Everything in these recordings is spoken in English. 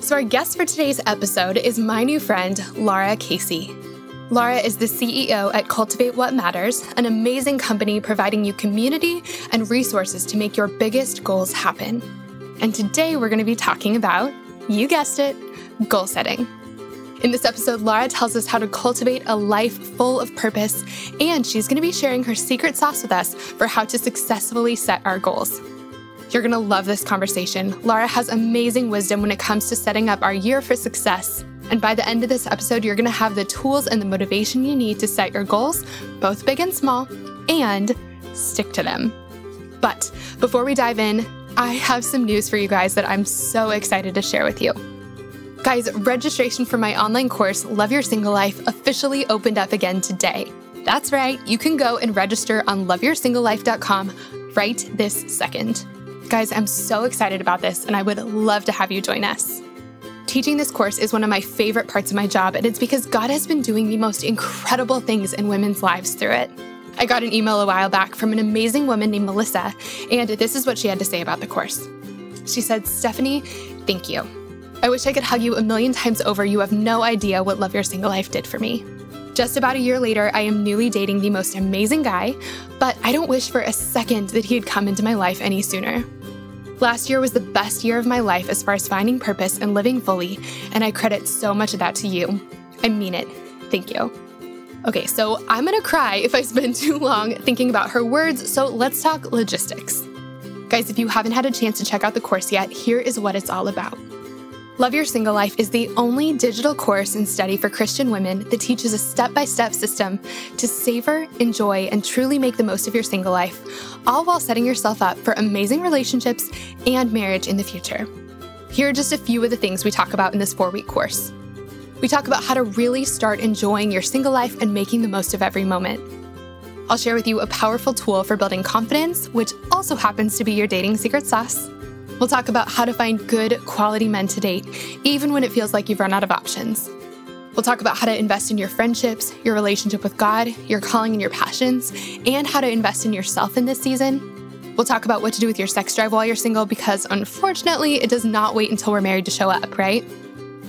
So, our guest for today's episode is my new friend, Lara Casey. Lara is the CEO at Cultivate What Matters, an amazing company providing you community and resources to make your biggest goals happen. And today we're going to be talking about, you guessed it, goal setting. In this episode, Lara tells us how to cultivate a life full of purpose, and she's going to be sharing her secret sauce with us for how to successfully set our goals. You're going to love this conversation. Lara has amazing wisdom when it comes to setting up our year for success. And by the end of this episode, you're going to have the tools and the motivation you need to set your goals, both big and small, and stick to them. But before we dive in, I have some news for you guys that I'm so excited to share with you. Guys, registration for my online course, Love Your Single Life, officially opened up again today. That's right, you can go and register on loveyoursinglelife.com right this second. Guys, I'm so excited about this, and I would love to have you join us. Teaching this course is one of my favorite parts of my job, and it's because God has been doing the most incredible things in women's lives through it. I got an email a while back from an amazing woman named Melissa, and this is what she had to say about the course. She said, Stephanie, thank you. I wish I could hug you a million times over. You have no idea what Love Your Single Life did for me. Just about a year later, I am newly dating the most amazing guy, but I don't wish for a second that he had come into my life any sooner. Last year was the best year of my life as far as finding purpose and living fully, and I credit so much of that to you. I mean it. Thank you. Okay, so I'm gonna cry if I spend too long thinking about her words, so let's talk logistics. Guys, if you haven't had a chance to check out the course yet, here is what it's all about. Love Your Single Life is the only digital course and study for Christian women that teaches a step by step system to savor, enjoy, and truly make the most of your single life, all while setting yourself up for amazing relationships and marriage in the future. Here are just a few of the things we talk about in this four week course. We talk about how to really start enjoying your single life and making the most of every moment. I'll share with you a powerful tool for building confidence, which also happens to be your dating secret sauce. We'll talk about how to find good, quality men to date, even when it feels like you've run out of options. We'll talk about how to invest in your friendships, your relationship with God, your calling and your passions, and how to invest in yourself in this season. We'll talk about what to do with your sex drive while you're single because unfortunately, it does not wait until we're married to show up, right?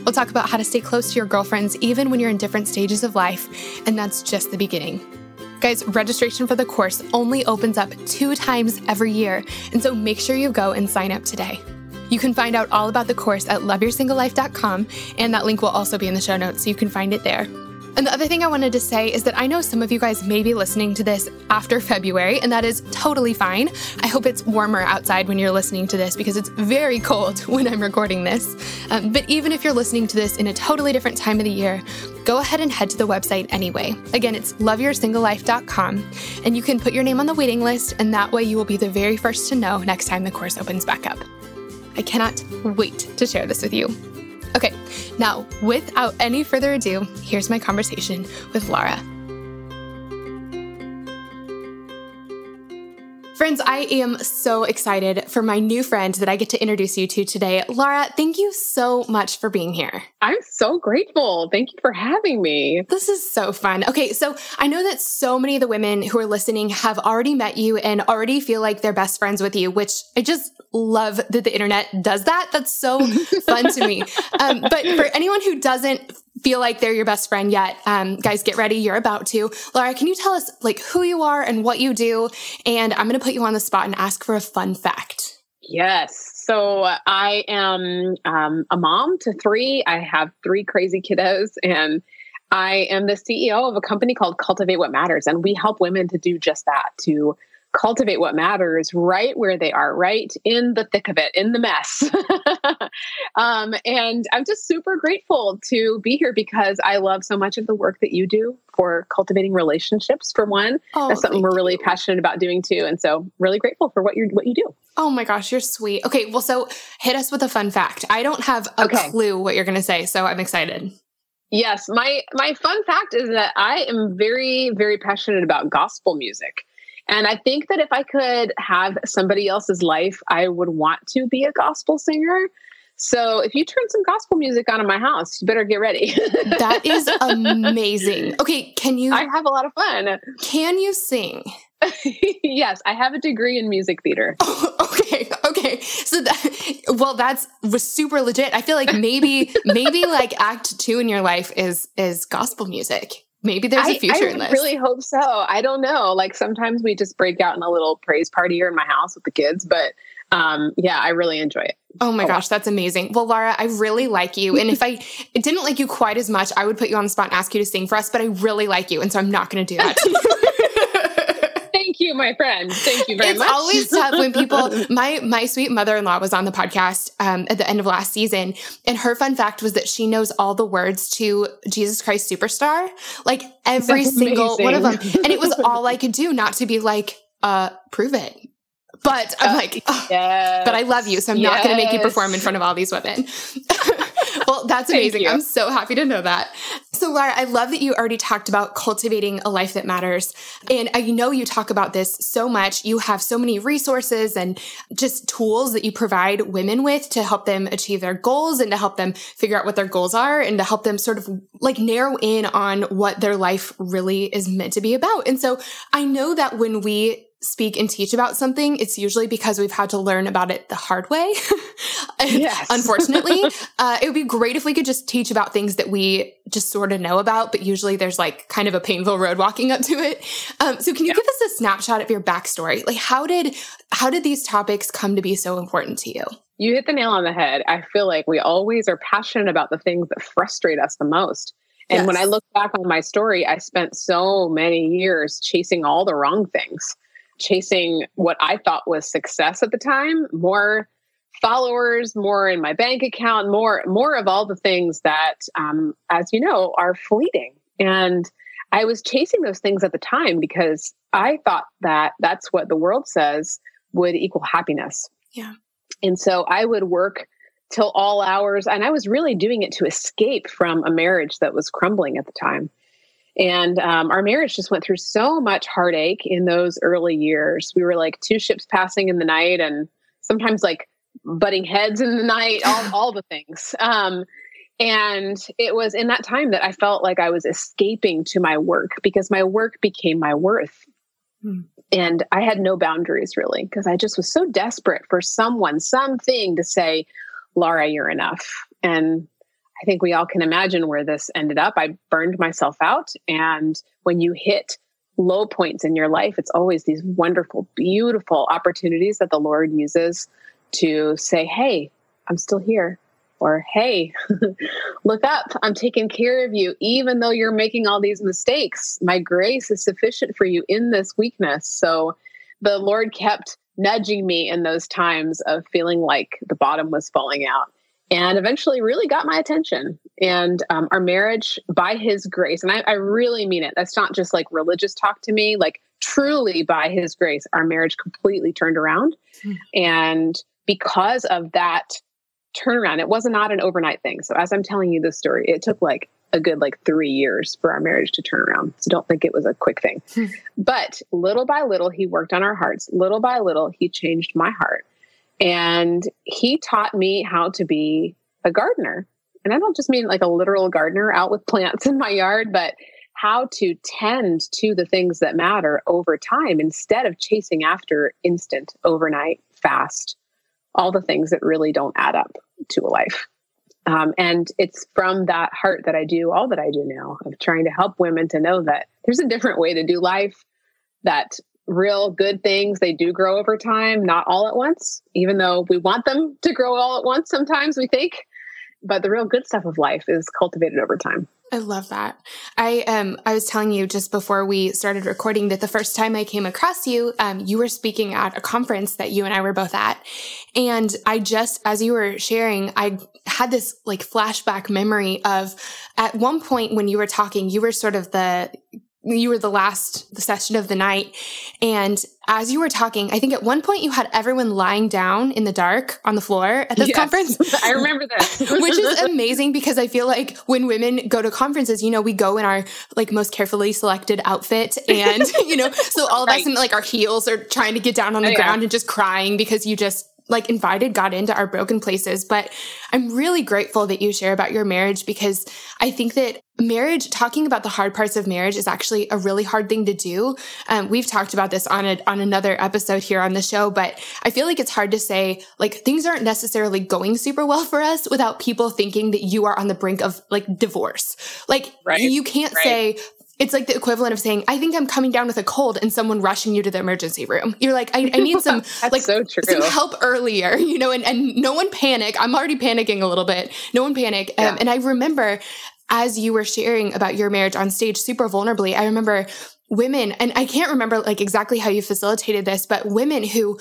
We'll talk about how to stay close to your girlfriends even when you're in different stages of life, and that's just the beginning. Guys, registration for the course only opens up two times every year, and so make sure you go and sign up today. You can find out all about the course at loveyoursinglelife.com, and that link will also be in the show notes, so you can find it there. And the other thing I wanted to say is that I know some of you guys may be listening to this after February, and that is totally fine. I hope it's warmer outside when you're listening to this because it's very cold when I'm recording this. Um, but even if you're listening to this in a totally different time of the year, go ahead and head to the website anyway. Again, it's loveyoursinglelife.com, and you can put your name on the waiting list, and that way you will be the very first to know next time the course opens back up. I cannot wait to share this with you. Okay, now without any further ado, here's my conversation with Lara. Friends, I am so excited for my new friend that I get to introduce you to today. Lara, thank you so much for being here. I'm so grateful. Thank you for having me. This is so fun. Okay, so I know that so many of the women who are listening have already met you and already feel like they're best friends with you, which I just love that the internet does that. That's so fun to me. Um, but for anyone who doesn't feel like they're your best friend yet, um, guys, get ready. You're about to. Lara, can you tell us like who you are and what you do? And I'm going to put you on the spot and ask for a fun fact. Yes. So I am um, a mom to three. I have three crazy kiddos and I am the CEO of a company called Cultivate What Matters. And we help women to do just that, to cultivate what matters right where they are, right in the thick of it, in the mess. um, and I'm just super grateful to be here because I love so much of the work that you do for cultivating relationships. For one, oh, that's something we're really you. passionate about doing too, and so really grateful for what you what you do. Oh my gosh, you're sweet. Okay, well, so hit us with a fun fact. I don't have a okay. clue what you're going to say, so I'm excited. Yes, my my fun fact is that I am very very passionate about gospel music. And I think that if I could have somebody else's life, I would want to be a gospel singer. So if you turn some gospel music on in my house, you better get ready. that is amazing. Okay, can you I have a lot of fun. Can you sing? yes, I have a degree in music theater. Oh, okay, okay. So that well, that's was super legit. I feel like maybe maybe like act two in your life is is gospel music. Maybe there's a future I, I in this. I really hope so. I don't know. Like sometimes we just break out in a little praise party here in my house with the kids, but um, yeah, I really enjoy it. Oh my gosh, that's amazing. Well, Lara, I really like you. And if I didn't like you quite as much, I would put you on the spot and ask you to sing for us, but I really like you. And so I'm not going to do that you, my friend. Thank you very it's much. It's always tough when people. My my sweet mother in law was on the podcast um, at the end of last season, and her fun fact was that she knows all the words to Jesus Christ Superstar, like every That's single amazing. one of them, and it was all I could do not to be like, uh, prove it. But I'm Uh, like, "Ugh." yes. but I love you, so I'm not going to make you perform in front of all these women. well, that's amazing. I'm so happy to know that. So, Lara, I love that you already talked about cultivating a life that matters. And I know you talk about this so much. You have so many resources and just tools that you provide women with to help them achieve their goals and to help them figure out what their goals are and to help them sort of like narrow in on what their life really is meant to be about. And so I know that when we speak and teach about something, it's usually because we've had to learn about it the hard way. Yes. Unfortunately, uh, it would be great if we could just teach about things that we just sort of know about, but usually there's like kind of a painful road walking up to it. Um, so can you Yeah. give us a snapshot of your backstory? Like how did how did these topics come to be so important to you? You hit the nail on the head. I feel like we always are passionate about the things that frustrate us the most. And when I look back on my story, I spent so many years chasing all the wrong things, chasing what I thought was success at the time, more followers, more in my bank account, more more of all the things that, um, as you know, are fleeting. And I was chasing those things at the time because I thought that that's what the world says would equal happiness. Yeah. And so I would work till all hours, and I was really doing it to escape from a marriage that was crumbling at the time. And um, our marriage just went through so much heartache in those early years. We were like two ships passing in the night, and sometimes like butting heads in the night, all, all the things. Um, and it was in that time that I felt like I was escaping to my work because my work became my worth. Hmm. And I had no boundaries really because I just was so desperate for someone, something to say, Lara, you're enough. And I think we all can imagine where this ended up. I burned myself out. And when you hit low points in your life, it's always these wonderful, beautiful opportunities that the Lord uses to say, Hey, I'm still here. Or, Hey, look up. I'm taking care of you. Even though you're making all these mistakes, my grace is sufficient for you in this weakness. So the Lord kept nudging me in those times of feeling like the bottom was falling out and eventually really got my attention. And um, our marriage, by his grace, and I, I really mean it, that's not just like religious talk to me, like truly by his grace, our marriage completely turned around. Hmm. And because of that turnaround, it was not an overnight thing. So as I'm telling you this story, it took like a good like three years for our marriage to turn around. So don't think it was a quick thing. Hmm. but little by little, he worked on our hearts. Little by little, he changed my heart. And he taught me how to be a gardener. And I don't just mean like a literal gardener out with plants in my yard, but how to tend to the things that matter over time instead of chasing after instant, overnight, fast, all the things that really don't add up to a life. Um, and it's from that heart that I do all that I do now of trying to help women to know that there's a different way to do life, that real good things, they do grow over time, not all at once, even though we want them to grow all at once sometimes, we think. But the real good stuff of life is cultivated over time. I love that. I um I was telling you just before we started recording that the first time I came across you, um, you were speaking at a conference that you and I were both at, and I just as you were sharing, I had this like flashback memory of at one point when you were talking, you were sort of the you were the last session of the night. And as you were talking, I think at one point you had everyone lying down in the dark on the floor at this yes, conference. I remember that. which is amazing because I feel like when women go to conferences, you know, we go in our like most carefully selected outfit and, you know, so all of right. us in like our heels are trying to get down on the oh, ground yeah. and just crying because you just like invited God into our broken places. But I'm really grateful that you share about your marriage because I think that marriage, talking about the hard parts of marriage is actually a really hard thing to do. Um, we've talked about this on a, on another episode here on the show, but I feel like it's hard to say like things aren't necessarily going super well for us without people thinking that you are on the brink of like divorce. Like right. you can't right. say it's like the equivalent of saying, I think I'm coming down with a cold and someone rushing you to the emergency room. You're like, I, I need some like so some help earlier, you know, and, and no one panic. I'm already panicking a little bit. No one panic. Um, yeah. Um, and I remember as you were sharing about your marriage on stage super vulnerably, I remember women, and I can't remember like exactly how you facilitated this, but women who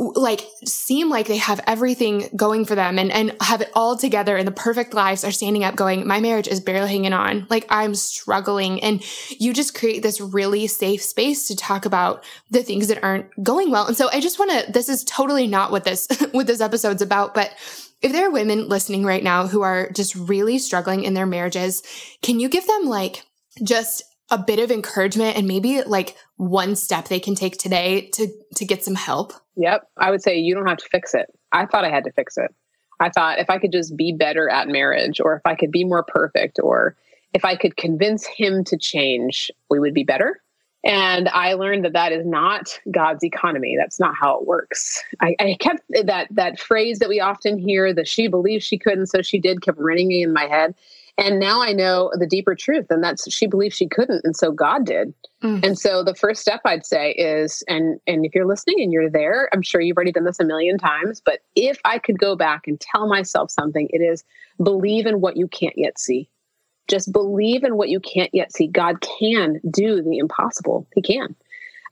like seem like they have everything going for them and, and have it all together and the perfect lives are standing up going, my marriage is barely hanging on. Like I'm struggling. And you just create this really safe space to talk about the things that aren't going well. And so I just want to, this is totally not what this, what this episode's about, but if there are women listening right now who are just really struggling in their marriages, can you give them like just a bit of encouragement and maybe like one step they can take today to to get some help? Yep. I would say you don't have to fix it. I thought I had to fix it. I thought if I could just be better at marriage or if I could be more perfect or if I could convince him to change, we would be better. And I learned that that is not God's economy. That's not how it works. I, I, kept that that phrase that we often hear, the she believes she couldn't, so she did, kept ringing in my head. And now I know the deeper truth, and that's she believed she couldn't, and so God did. Mm. And so the first step I'd say is, and and if you're listening and you're there, I'm sure you've already done this a million times, but if I could go back and tell myself something, it is believe in what you can't yet see. Just believe in what you can't yet see. God can do the impossible. He can.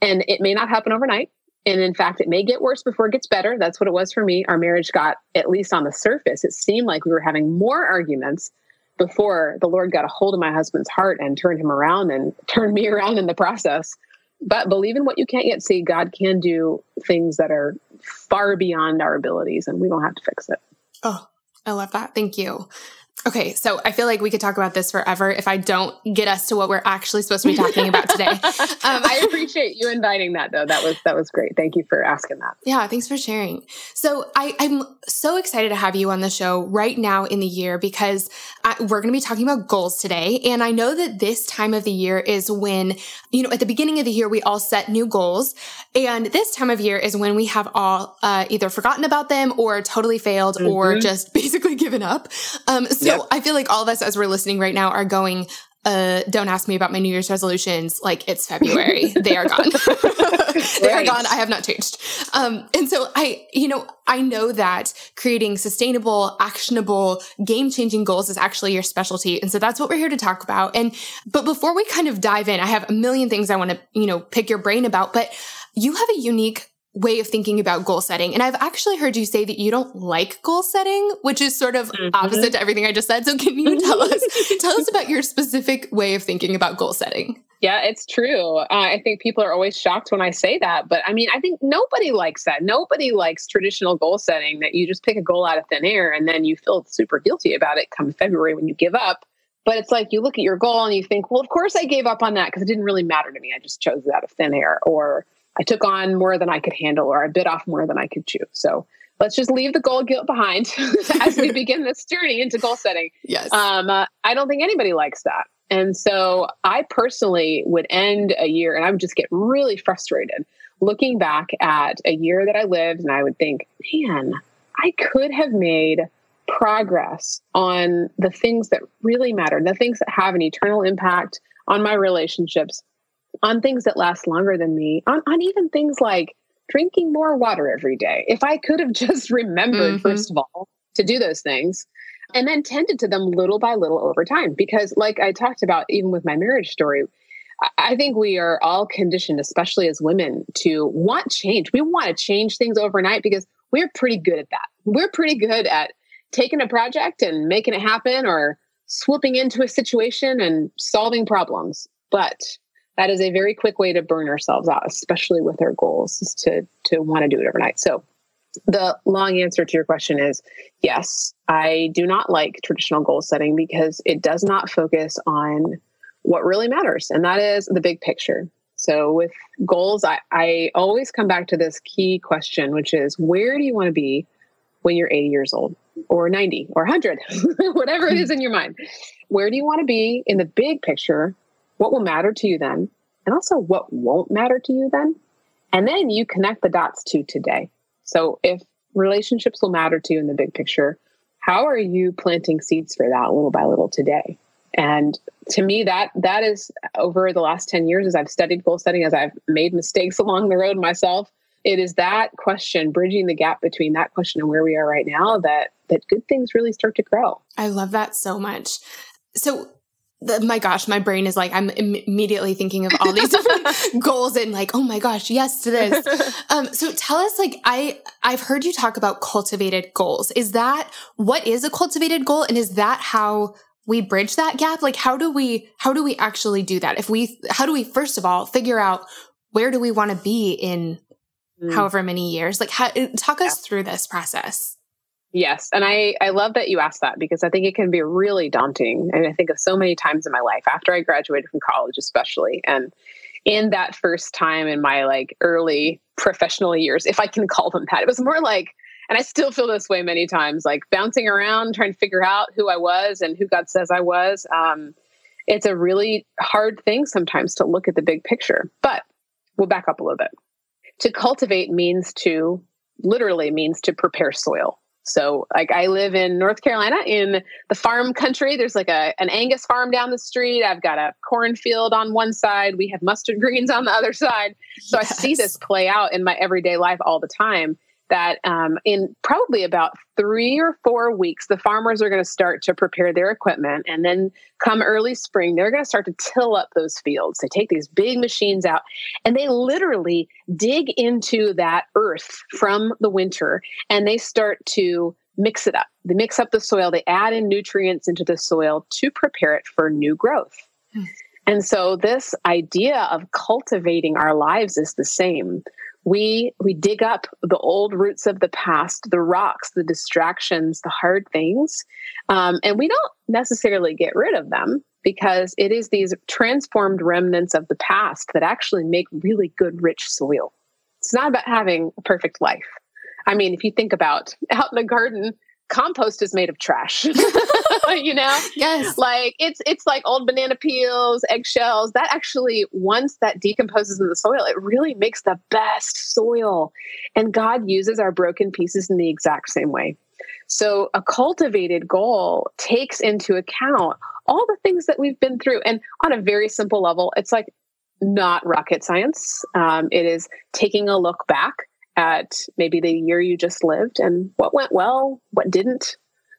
And it may not happen overnight. And in fact, it may get worse before it gets better. That's what it was for me. Our marriage got, at least on the surface, it seemed like we were having more arguments before the Lord got a hold of my husband's heart and turned him around and turned me around in the process. But believe in what you can't yet see. God can do things that are far beyond our abilities, and we don't have to fix it. Oh, I love that. Thank you. Okay, so I feel like we could talk about this forever if I don't get us to what we're actually supposed to be talking about today. Um, I appreciate you inviting that, though. That was that was great. Thank you for asking that. Yeah, thanks for sharing. So I, I'm so excited to have you on the show right now in the year because I, we're going to be talking about goals today, and I know that this time of the year is when you know at the beginning of the year we all set new goals, and this time of year is when we have all uh, either forgotten about them or totally failed mm-hmm. or just basically given up. Um, so yep. I feel like all of us as we're listening right now are going, uh, don't ask me about my New Year's resolutions. Like it's February. they are gone. they right. are gone. I have not changed. Um, and so I, you know, I know that creating sustainable, actionable, game changing goals is actually your specialty. And so that's what we're here to talk about. And, but before we kind of dive in, I have a million things I want to, you know, pick your brain about, but you have a unique way of thinking about goal setting. And I've actually heard you say that you don't like goal setting, which is sort of mm-hmm. opposite to everything I just said. So can you tell us tell us about your specific way of thinking about goal setting? Yeah, it's true. Uh, I think people are always shocked when I say that, but I mean, I think nobody likes that. Nobody likes traditional goal setting that you just pick a goal out of thin air and then you feel super guilty about it come February when you give up. But it's like you look at your goal and you think, well, of course I gave up on that because it didn't really matter to me. I just chose it out of thin air. Or I took on more than I could handle, or I bit off more than I could chew. So let's just leave the goal guilt behind as we begin this journey into goal setting. Yes. Um, uh, I don't think anybody likes that. And so I personally would end a year and I would just get really frustrated looking back at a year that I lived and I would think, man, I could have made progress on the things that really matter, the things that have an eternal impact on my relationships, on things that last longer than me, on, on even things like drinking more water every day. If I could have just remembered, mm-hmm. first of all, to do those things and then tended to them little by little over time. Because, like I talked about, even with my marriage story, I think we are all conditioned, especially as women, to want change. We want to change things overnight because we're pretty good at that. We're pretty good at taking a project and making it happen or swooping into a situation and solving problems. But that is a very quick way to burn ourselves out, especially with our goals, is to to want to do it overnight. So the long answer to your question is yes, I do not like traditional goal setting because it does not focus on what really matters, and that is the big picture. So with goals, I, I always come back to this key question, which is where do you want to be when you're 80 years old or 90 or 100, whatever it is in your mind? Where do you want to be in the big picture? What will matter to you then? And also what won't matter to you then? And then you connect the dots to today. So if relationships will matter to you in the big picture, how are you planting seeds for that little by little today? And to me, that that is over the last 10 years as I've studied goal setting, as I've made mistakes along the road myself, it is that question, bridging the gap between that question and where we are right now, that that good things really start to grow. I love that so much. So my gosh, my brain is like, I'm Im- immediately thinking of all these different goals and like, oh my gosh, yes to this. Um, so tell us, like, I, I've heard you talk about cultivated goals. Is that, what is a cultivated goal? And is that how we bridge that gap? Like, how do we, how do we actually do that? If we, how do we, first of all, figure out where do we want to be in mm. however many years? Like, how, talk us yeah. through this process. Yes. And I, I love that you asked that because I think it can be really daunting. And I think of so many times in my life after I graduated from college, especially. And in that first time in my like early professional years, if I can call them that, it was more like, and I still feel this way many times, like bouncing around, trying to figure out who I was and who God says I was. Um, it's a really hard thing sometimes to look at the big picture. But we'll back up a little bit. To cultivate means to literally means to prepare soil so like I live in North Carolina in the farm country. There's like a an Angus farm down the street. I've got a cornfield on one side. We have mustard greens on the other side. So yes. I see this play out in my everyday life all the time that um, in probably about three or four weeks, the farmers are going to start to prepare their equipment. And then come early spring, they're going to start to till up those fields. They take these big machines out and they literally dig into that earth from the winter and they start to mix it up. They mix up the soil, they add in nutrients into the soil to prepare it for new growth. Hmm. And so, this idea of cultivating our lives is the same we we dig up the old roots of the past the rocks the distractions the hard things um, and we don't necessarily get rid of them because it is these transformed remnants of the past that actually make really good rich soil. It's not about having a perfect life. I mean if you think about out in the garden compost is made of trash you know? Yes. Like it's it's like old banana peels eggshells. That actually once that decomposes in the soil it really makes the best soil. And god uses our broken pieces in the exact same way. So a cultivated goal takes into account all the things that we've been through. And on a very simple level it's like not rocket science. Um, it is taking a look back at maybe the year you just lived and what went well, what didn't.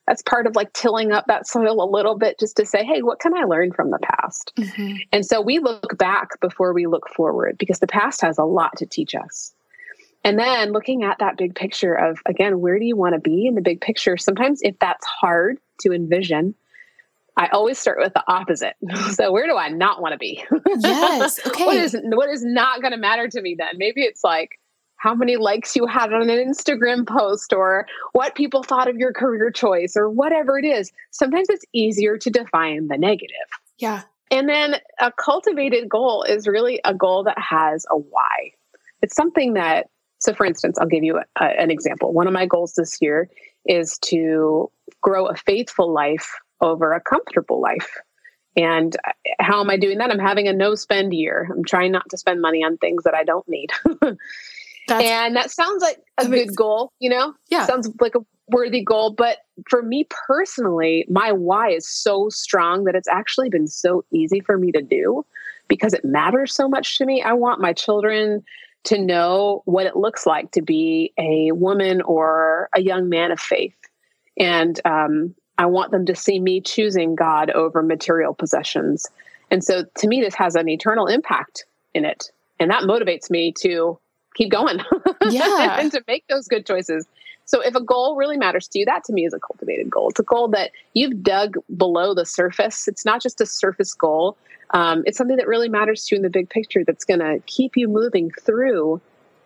That's part of like tilling up that soil a little bit just to say, hey, what can I learn from the past? Mm-hmm. And so we look back before we look forward because the past has a lot to teach us. And then looking at that big picture of, again, where do you want to be in the big picture? Sometimes if that's hard to envision, I always start with the opposite. So where do I not want to be? Yes. Okay. what is what is not going to matter to me then? Maybe it's like how many likes you had on an Instagram post or what people thought of your career choice or whatever it is. Sometimes it's easier to define the negative. Yeah. And then a cultivated goal is really a goal that has a why. It's something that, so for instance, I'll give you a, an example. One of my goals this year is to grow a faithful life over a comfortable life. And how am I doing that? I'm having a no spend year. I'm trying not to spend money on things that I don't need. That's, and that sounds like a good goal, you know? Yeah. Sounds like a worthy goal. But for me personally, my why is so strong that it's actually been so easy for me to do because it matters so much to me. I want my children to know what it looks like to be a woman or a young man of faith. And um, I want them to see me choosing God over material possessions. And so to me, this has an eternal impact in it. And that motivates me to keep going. Yeah. and to make those good choices. So if a goal really matters to you, that to me is a cultivated goal. It's a goal that you've dug below the surface. It's not just a surface goal. Um, it's something that really matters to you in the big picture that's going to keep you moving through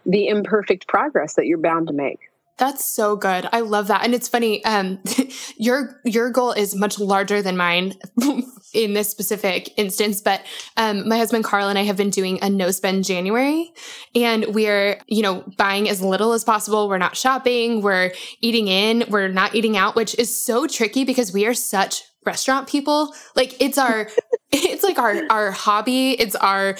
the imperfect progress that you're bound to make. That's so good. I love that. And it's funny, um, your your goal is much larger than mine in this specific instance, but um, my husband Carl and I have been doing a no spend January and we're, you know, buying as little as possible. We're not shopping, we're eating in, we're not eating out, which is so tricky because we are such restaurant people. Like it's our it's like our our hobby, it's our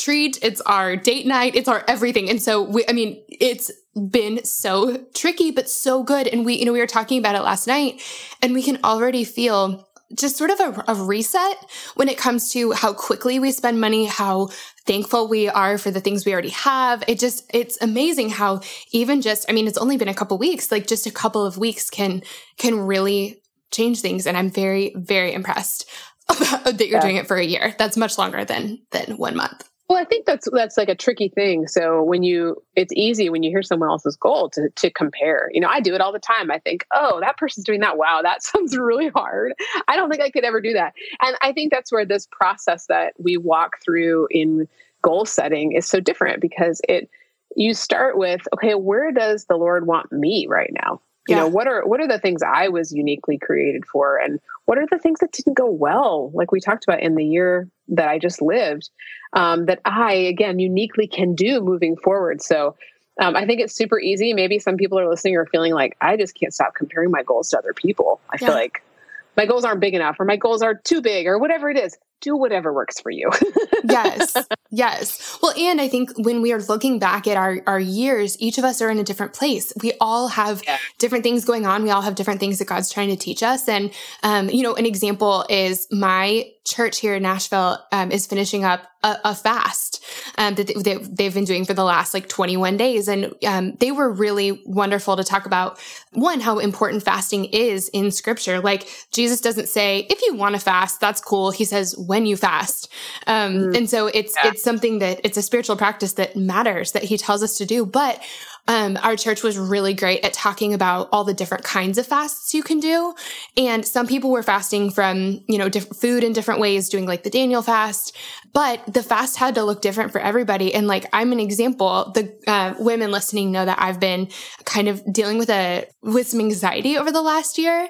treat, it's our date night, it's our everything. And so we I mean, it's been so tricky, but so good. And we, you know, we were talking about it last night and we can already feel just sort of a, a, reset when it comes to how quickly we spend money, how thankful we are for the things we already have. It just, it's amazing how even just, I mean, it's only been a couple weeks, like just a couple of weeks can, can really change things. And I'm very, very impressed that you're yeah. doing it for a year. That's much longer than, than one month. Well, I think that's that's like a tricky thing. So when you, it's easy when you hear someone else's goal to to compare. You know, I do it all the time. I think, oh, that person's doing that. Wow, that sounds really hard. I don't think I could ever do that. And I think that's where this process that we walk through in goal setting is so different because it you start with, okay, where does the Lord want me right now? You yeah. know what are what are the things i was uniquely created for and what are the things that didn't go well? Like we talked about in the year that i just lived um, that i again uniquely can do moving forward. So um, i think it's super easy. Maybe some people are listening or feeling like i just can't stop comparing my goals to other people. I yeah. feel like my goals aren't big enough or my goals are too big or whatever it is do whatever works for you. yes. Yes. Well, and I think when we are looking back at our, our years, each of us are in a different place. We all have yeah. different things going on. We all have different things that God's trying to teach us. And, um, you know, an example is my church here in Nashville um, is finishing up a, a fast um, that they, they've been doing for the last like 21 days. And um, they were really wonderful to talk about one, how important fasting is in scripture. Like Jesus doesn't say, if you want to fast, that's cool. He says, when you fast. Um, mm. And so it's, yeah. it's something that it's a spiritual practice that matters that he tells us to do. But um, our church was really great at talking about all the different kinds of fasts you can do. And some people were fasting from, you know, different food in different ways, doing like the Daniel fast, but the fast had to look different for everybody. And like, I'm an example. The uh, women listening know that I've been kind of dealing with a, with some anxiety over the last year.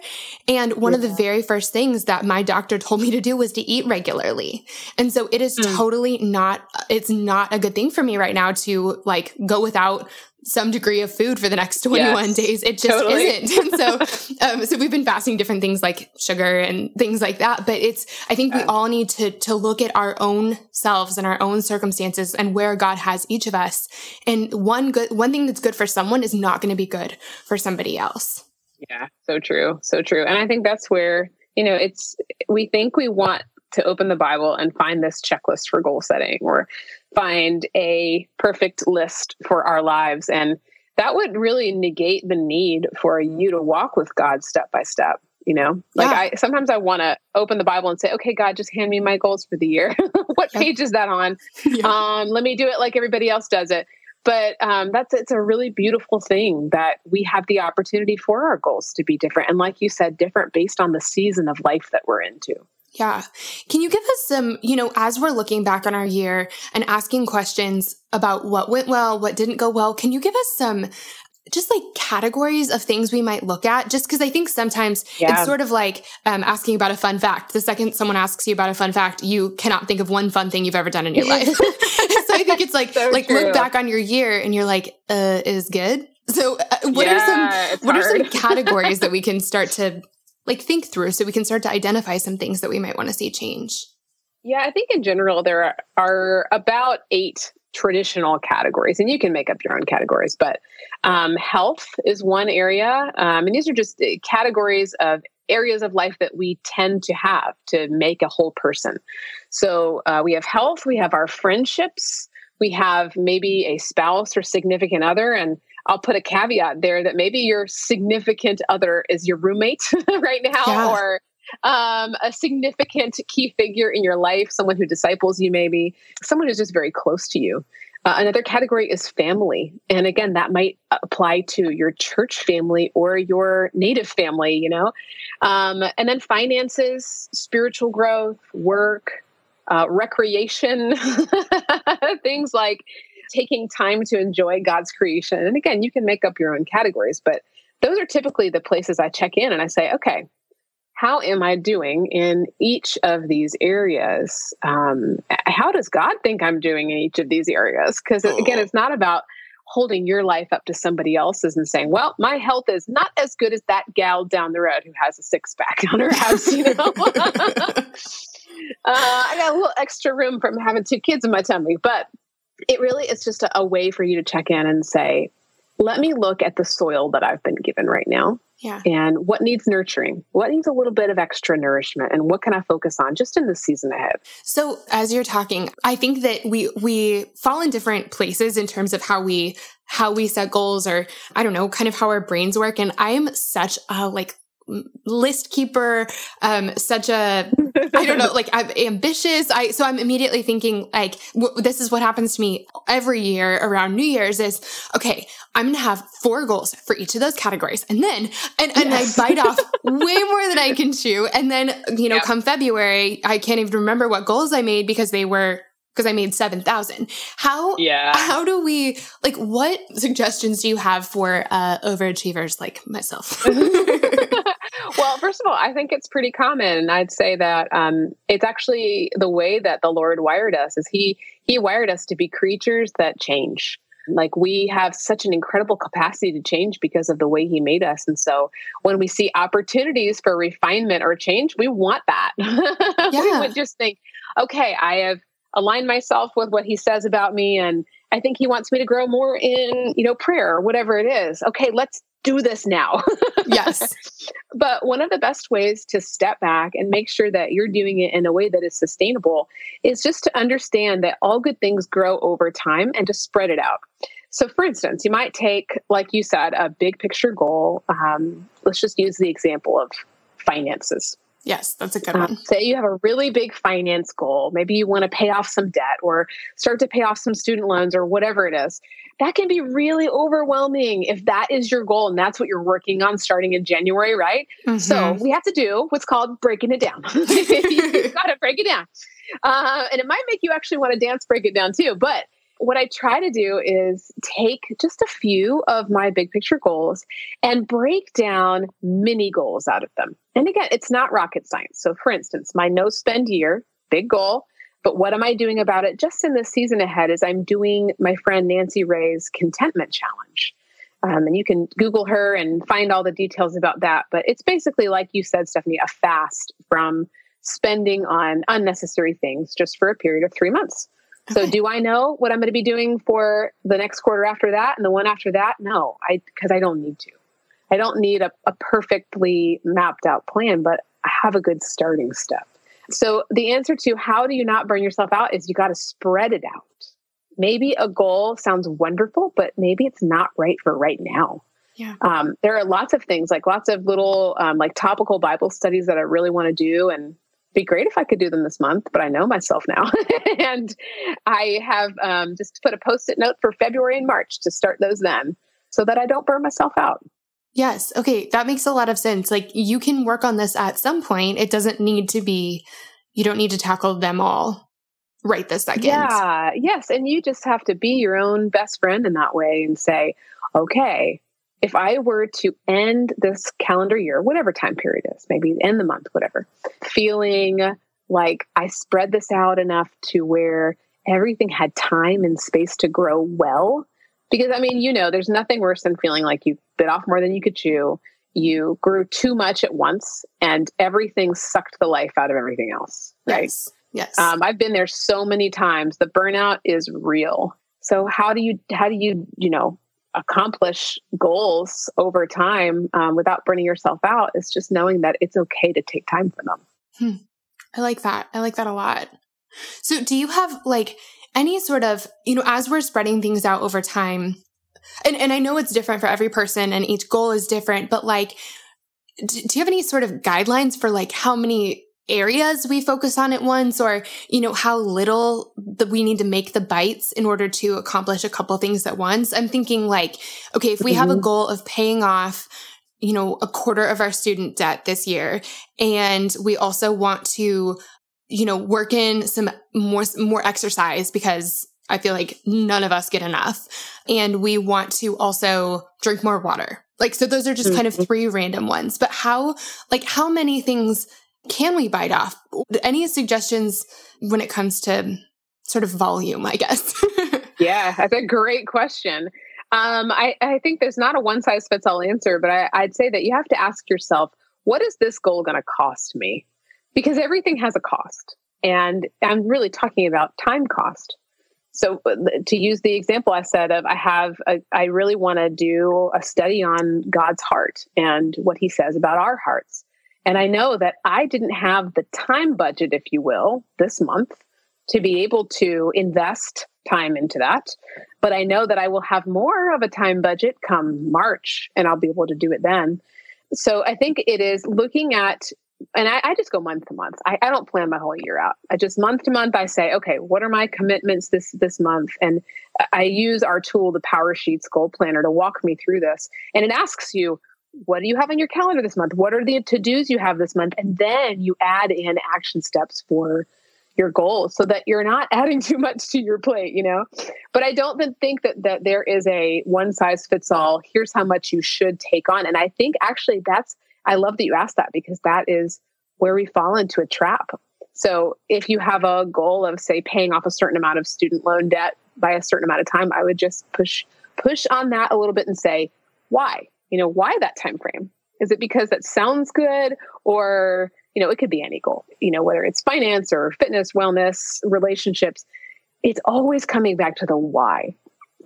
And one yeah. of the very first things that my doctor told me to do was to eat regularly. And so it is mm. totally not, it's not a good thing for me right now to like go without some degree of food for the next 21 yes, days. It just totally. isn't. And so, um, so we've been fasting different things like sugar and things like that. But it's, I think we all need to, to look at our own selves and our own circumstances and where God has each of us. And one good, one thing that's good for someone is not going to be good for somebody else. Yeah, so true. So true. And I think that's where, you know, it's, we think we want to open the Bible and find this checklist for goal setting or find a perfect list for our lives. And that would really negate the need for you to walk with God step by step. You know, like yeah. I sometimes I want to open the Bible and say, okay, God, just hand me my goals for the year. what page is that on? Yeah. Um, let me do it like everybody else does it. But um, that's it's a really beautiful thing that we have the opportunity for our goals to be different, and like you said, different based on the season of life that we're into. Yeah. Can you give us some, you know, as we're looking back on our year and asking questions about what went well, what didn't go well, can you give us some just like categories of things we might look at just because i think sometimes yeah. it's sort of like um, asking about a fun fact the second someone asks you about a fun fact you cannot think of one fun thing you've ever done in your life so i think it's like so like true. look back on your year and you're like uh is good so uh, what yeah, are some what hard. are some categories that we can start to like think through so we can start to identify some things that we might want to see change? Yeah, I think in general there are, about eight traditional categories, and you can make up your own categories. But um, health is one area, um, and these are just uh, categories of areas of life that we tend to have to make a whole person. So uh, we have health, we have our friendships, we have maybe a spouse or significant other, and I'll put a caveat there that maybe your significant other is your roommate right now yeah. or um, a significant key figure in your life, someone who disciples you, maybe someone who's just very close to you. Uh, another category is family. And again, that might apply to your church family or your native family, you know? Um, and then finances, spiritual growth, work, uh, recreation, things like taking time to enjoy God's creation. And again, you can make up your own categories, but those are typically the places I check in and I say, okay, how am I doing in each of these areas? Um, how does God think I'm doing in each of these areas? Because oh. again, it's not about holding your life up to somebody else's and saying, well, my health is not as good as that gal down the road who has a six pack on her house, you know? uh, I got a little extra room from having two kids in my tummy, but it really is just a, a way for you to check in and say, let me look at the soil that I've been given right now. Yeah. And what needs nurturing? What needs a little bit of extra nourishment? And what can I focus on just in the season ahead? So as you're talking, I think that we we fall in different places in terms of how we how we set goals or I don't know, kind of how our brains work. And I am such a like list keeper um such a i don't know like i'm ambitious i so i'm immediately thinking like w- this is what happens to me every year around new year's is okay i'm gonna have four goals for each of those categories and then and, and yes. i bite off way more than i can chew and then you know yep. come february i can't even remember what goals i made because they were because I made 7,000. How, yeah. how do we, like, what suggestions do you have for uh, overachievers like myself? first of all, I think it's pretty common. And I'd say that um, it's actually the way that the Lord wired us is he, he wired us to be creatures that change. Like we have such an incredible capacity to change because of the way he made us. And so when we see opportunities for refinement or change, we want that. Yeah. we would just think, okay, I have aligned myself with what he says about me and i think he wants me to grow more in you know prayer or whatever it is. Okay let's do this now. Yes. But one of the best ways to step back and make sure that you're doing it in a way that is sustainable is just to understand that all good things grow over time and to spread it out. So for instance you might take like you said a big picture goal. Um, let's just use the example of finances Yes, that's a good um, one. say you have a really big finance goal. Maybe you want to pay off some debt or start to pay off some student loans or whatever it is. That can be really overwhelming if that is your goal and that's what you're working on starting in January, right? Mm-hmm. So we have to do what's called breaking it down. You've got to break it down. Uh, and it might make you actually want to dance break it down too. But what I try to do is take just a few of my big picture goals and break down mini goals out of them. And again, it's not rocket science. So, for instance, my no spend year, big goal. But what am I doing about it just in the season ahead is I'm doing my friend Nancy Ray's contentment challenge. Um, and you can Google her and find all the details about that. But it's basically, like you said, Stephanie, a fast from spending on unnecessary things just for a period of three months. So do I know what I'm going to be doing for the next quarter after that and the one after that? No, I because I don't need to. I don't need a, a perfectly mapped out plan, but I have a good starting step. So the answer to how do you not burn yourself out is you got to spread it out. Maybe a goal sounds wonderful, but maybe it's not right for right now. Yeah. Um, there are lots of things like lots of little um, like topical Bible studies that I really want to do, and be great if I could do them this month, but I know myself now. and I have um, just put a post it note for February and March to start those then so that I don't burn myself out. Yes. Okay. That makes a lot of sense. Like you can work on this at some point. It doesn't need to be, you don't need to tackle them all right this second. Yeah. Yes. And you just have to be your own best friend in that way and say, okay, if I were to end this calendar year, whatever time period is, maybe end the month, whatever, feeling like I spread this out enough to where everything had time and space to grow well. Because I mean, you know, there's nothing worse than feeling like you bit off more than you could chew. You grew too much at once and everything sucked the life out of everything else. Right. Yes. Yes. Um, I've been there so many times. The burnout is real. So how do you, how do you, you know, accomplish goals over time um, without burning yourself out is just knowing that it's okay to take time for them. Hmm. I like that. I like that a lot. So, do you have like any sort of, you know, as we're spreading things out over time, and, and I know it's different for every person and each goal is different, but like, do you have any sort of guidelines for like how many areas we focus on at once or you know how little that we need to make the bites in order to accomplish a couple things at once i'm thinking like okay if we mm-hmm. have a mm-hmm. goal of paying off you know a quarter of our student debt this year and we also want to you know work in some more more exercise because i feel like none of us get enough and we want to also drink more water like so those are just kind of mm-hmm. three random ones but how like how many things can we bite off? Any suggestions when it comes to sort of volume, I guess? yeah, that's a great question. Um, I, I, think there's not a one size fits all answer, but I, I'd say that you have to ask yourself, what is this goal going to cost me? Because everything has a cost. And I'm really talking about time cost. So, uh, to use the example I said of, I have, a, I really want to do a study on God's heart and what He says about our hearts. And I know that I didn't have the time budget, if you will, this month to be able to invest time into that. But I know that I will have more of a time budget come March and I'll be able to do it then. So I think it is looking at, and I, I just go month to month. I, I, don't plan my whole year out. I just month to month, I say, okay, what are my commitments this this month? And I use our tool, the PowerSheets Goal Planner, to walk me through this. And it asks you, what do you have on your calendar this month? What are the to dos you have this month? And then you add in action steps for your goals so that you're not adding too much to your plate, you know? But I don't think that, that there is a one size fits all. Here's how much you should take on. And I think actually that's, I love that you asked that because that is where we fall into a trap. So if you have a goal of, say, paying off a certain amount of student loan debt by a certain amount of time, I would just push push on that a little bit and say, why? You know why that time frame? Is it because that sounds good? Or you know it could be any goal you know whether it's finance or fitness wellness relationships. It's always coming back to the why.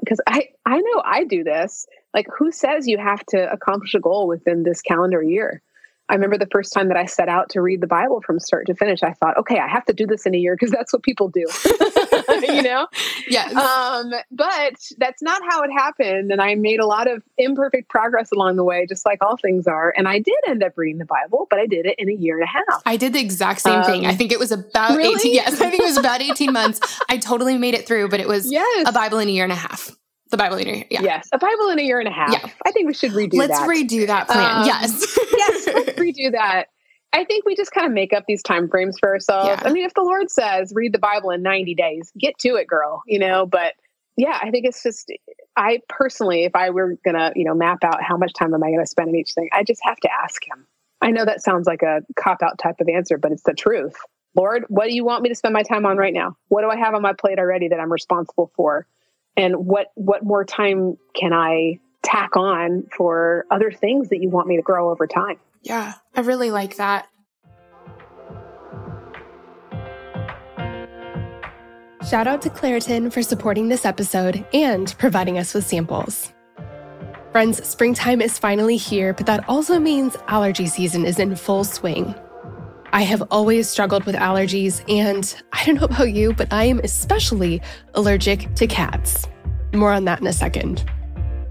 Because i i know i do this. Like who says you have to accomplish a goal within this calendar year? I remember the first time that I set out to read the Bible from start to finish, I thought, okay, I have to do this in a year because that's what people do. you know? Yes. Um, but that's not how it happened. And I made a lot of imperfect progress along the way, just like all things are. And I did end up reading the Bible, but I did it in a year and a half. I did the exact same um, thing. I um, think it was about really? 18. Yes, I think it was about 18 months. I totally made it through, but it was yes. a Bible in a year and a half. The Bible in a year. Yeah. Yes. A Bible in a year and a half. Yeah. I think we should redo let's that. Let's redo that plan. Um, yes. yes. Let's redo that. I think we just kind of make up these time frames for ourselves. Yeah. I mean, if the Lord says read the Bible in 90 days, get to it, girl, you know, but yeah, I think it's just I personally, if I were gonna, you know, map out how much time am I gonna spend on each thing, I just have to ask him. I know that sounds like a cop out type of answer, but it's the truth. Lord, what do you want me to spend my time on right now? What do I have on my plate already that I'm responsible for? and what what more time can I tack on for other things that you want me to grow over time? Yeah, I really like that. Shout out to Claritin for supporting this episode and providing us with samples. Friends, springtime is finally here, but that also means allergy season is in full swing. I have always struggled with allergies, and I don't know about you, but I am especially allergic to cats. More on that in a second.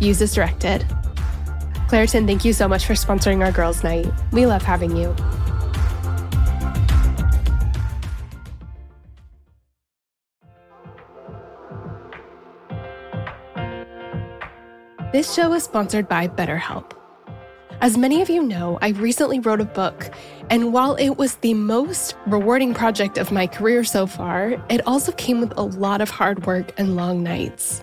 Use as directed. Claritin, thank you so much for sponsoring our girls' night. We love having you. This show is sponsored by BetterHelp. As many of you know, I recently wrote a book, and while it was the most rewarding project of my career so far, it also came with a lot of hard work and long nights.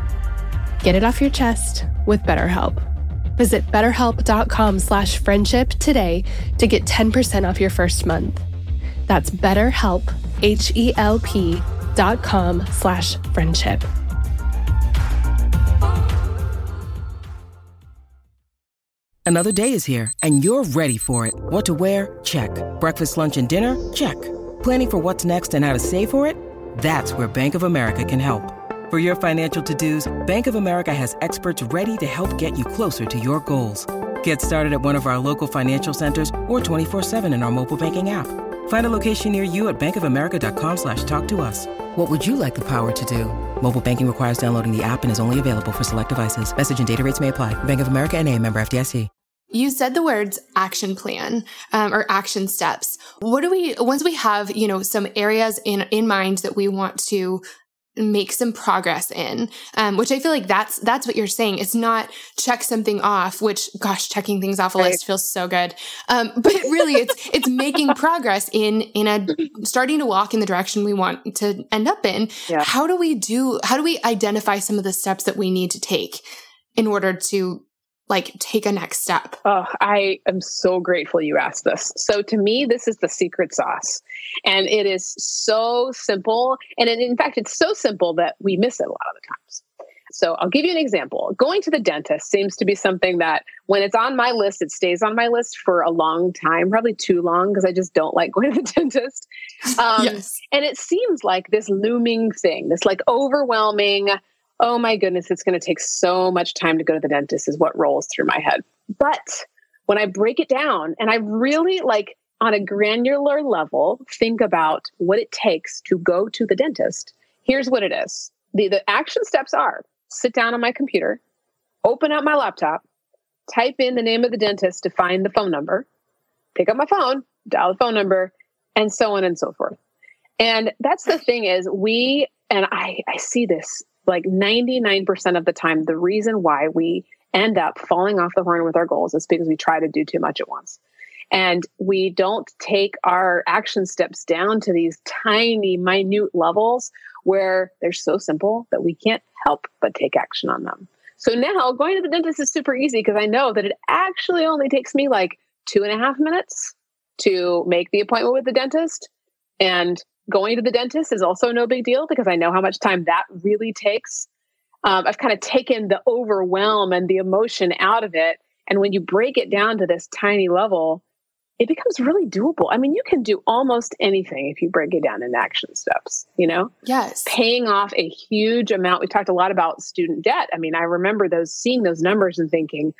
Get it off your chest with BetterHelp. Visit betterhelp.com slash friendship today to get 10% off your first month. That's betterhelp, H-E-L-P dot com slash friendship. Another day is here and you're ready for it. What to wear? Check. Breakfast, lunch, and dinner? Check. Planning for what's next and how to save for it? That's where Bank of America can help. For your financial to-dos, Bank of America has experts ready to help get you closer to your goals. Get started at one of our local financial centers or 24-7 in our mobile banking app. Find a location near you at bankofamerica.com slash talk to us. What would you like the power to do? Mobile banking requires downloading the app and is only available for select devices. Message and data rates may apply. Bank of America and a member FDIC. You said the words action plan um, or action steps. What do we, once we have, you know, some areas in, in mind that we want to make some progress in um, which i feel like that's that's what you're saying it's not check something off which gosh checking things off a right. list feels so good um, but really it's it's making progress in in a starting to walk in the direction we want to end up in yeah. how do we do how do we identify some of the steps that we need to take in order to like take a next step? Oh, I am so grateful you asked this. So to me, this is the secret sauce. And it is so simple. And it, in fact, it's so simple that we miss it a lot of the times. So I'll give you an example. Going to the dentist seems to be something that when it's on my list, it stays on my list for a long time, probably too long because I just don't like going to the dentist. Um, yes. And it seems like this looming thing, this like overwhelming, oh my goodness, it's going to take so much time to go to the dentist, is what rolls through my head. But when I break it down and I really like on a granular level think about what it takes to go to the dentist, here's what it is. The, the action steps are sit down on my computer, open up my laptop, type in the name of the dentist to find the phone number, pick up my phone, dial the phone number, and so on and so forth. And that's the thing is we and I I see this like 99% of the time, the reason why we end up falling off the horn with our goals is because we try to do too much at once. And we don't take our action steps down to these tiny, minute levels where they're so simple that we can't help but take action on them. So now going to the dentist is super easy because I know that it actually only takes me like two and a half minutes to make the appointment with the dentist. And going to the dentist is also no big deal because I know how much time that really takes. Um, I've kind of taken the overwhelm and the emotion out of it. And when you break it down to this tiny level, it becomes really doable. I mean, you can do almost anything if you break it down in action steps, you know? Yes. Paying off a huge amount. We talked a lot about student debt. I mean, I remember those seeing those numbers and thinking,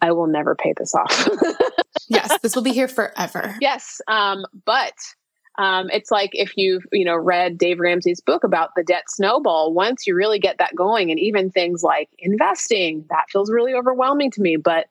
I will never pay this off. yes, this will be here forever. Yes. Um, but um, it's like if you've you know read Dave Ramsey's book about the debt snowball. Once you really get that going, and even things like investing, that feels really overwhelming to me. But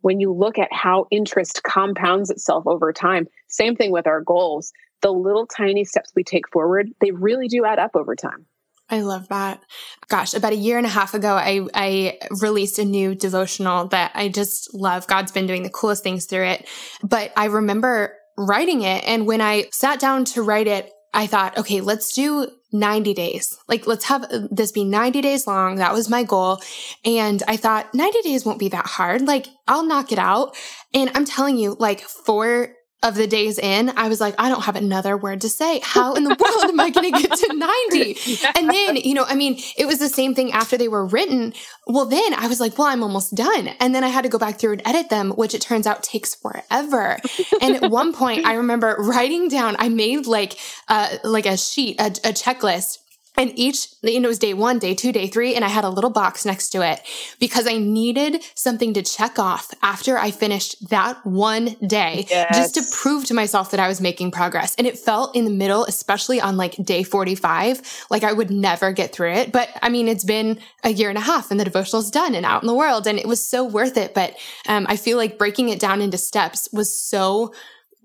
when you look at how interest compounds itself over time, same thing with our goals. The little tiny steps we take forward, they really do add up over time. I love that. Gosh, about a year and a half ago, I, I released a new devotional that I just love. God's been doing the coolest things through it. But I remember writing it. And when I sat down to write it, I thought, okay, let's do 90 days. Like, let's have this be 90 days long. That was my goal. And I thought 90 days won't be that hard. Like, I'll knock it out. And I'm telling you, like, four of the days in, I was like, I don't have another word to say. How in the world am I going to get to 90? Yeah. And then, you know, I mean, it was the same thing after they were written. Well, then I was like, well, I'm almost done. And then I had to go back through and edit them, which it turns out takes forever. and at one point, I remember writing down, I made like, uh, like a sheet, a, a checklist and each, you know, it was day one, day two, day three, and I had a little box next to it because I needed something to check off after I finished that one day yes. just to prove to myself that I was making progress. And it felt in the middle, especially on like day 45, like I would never get through it. But I mean, it's been a year and a half and the devotional's done and out in the world and it was so worth it. But um, I feel like breaking it down into steps was so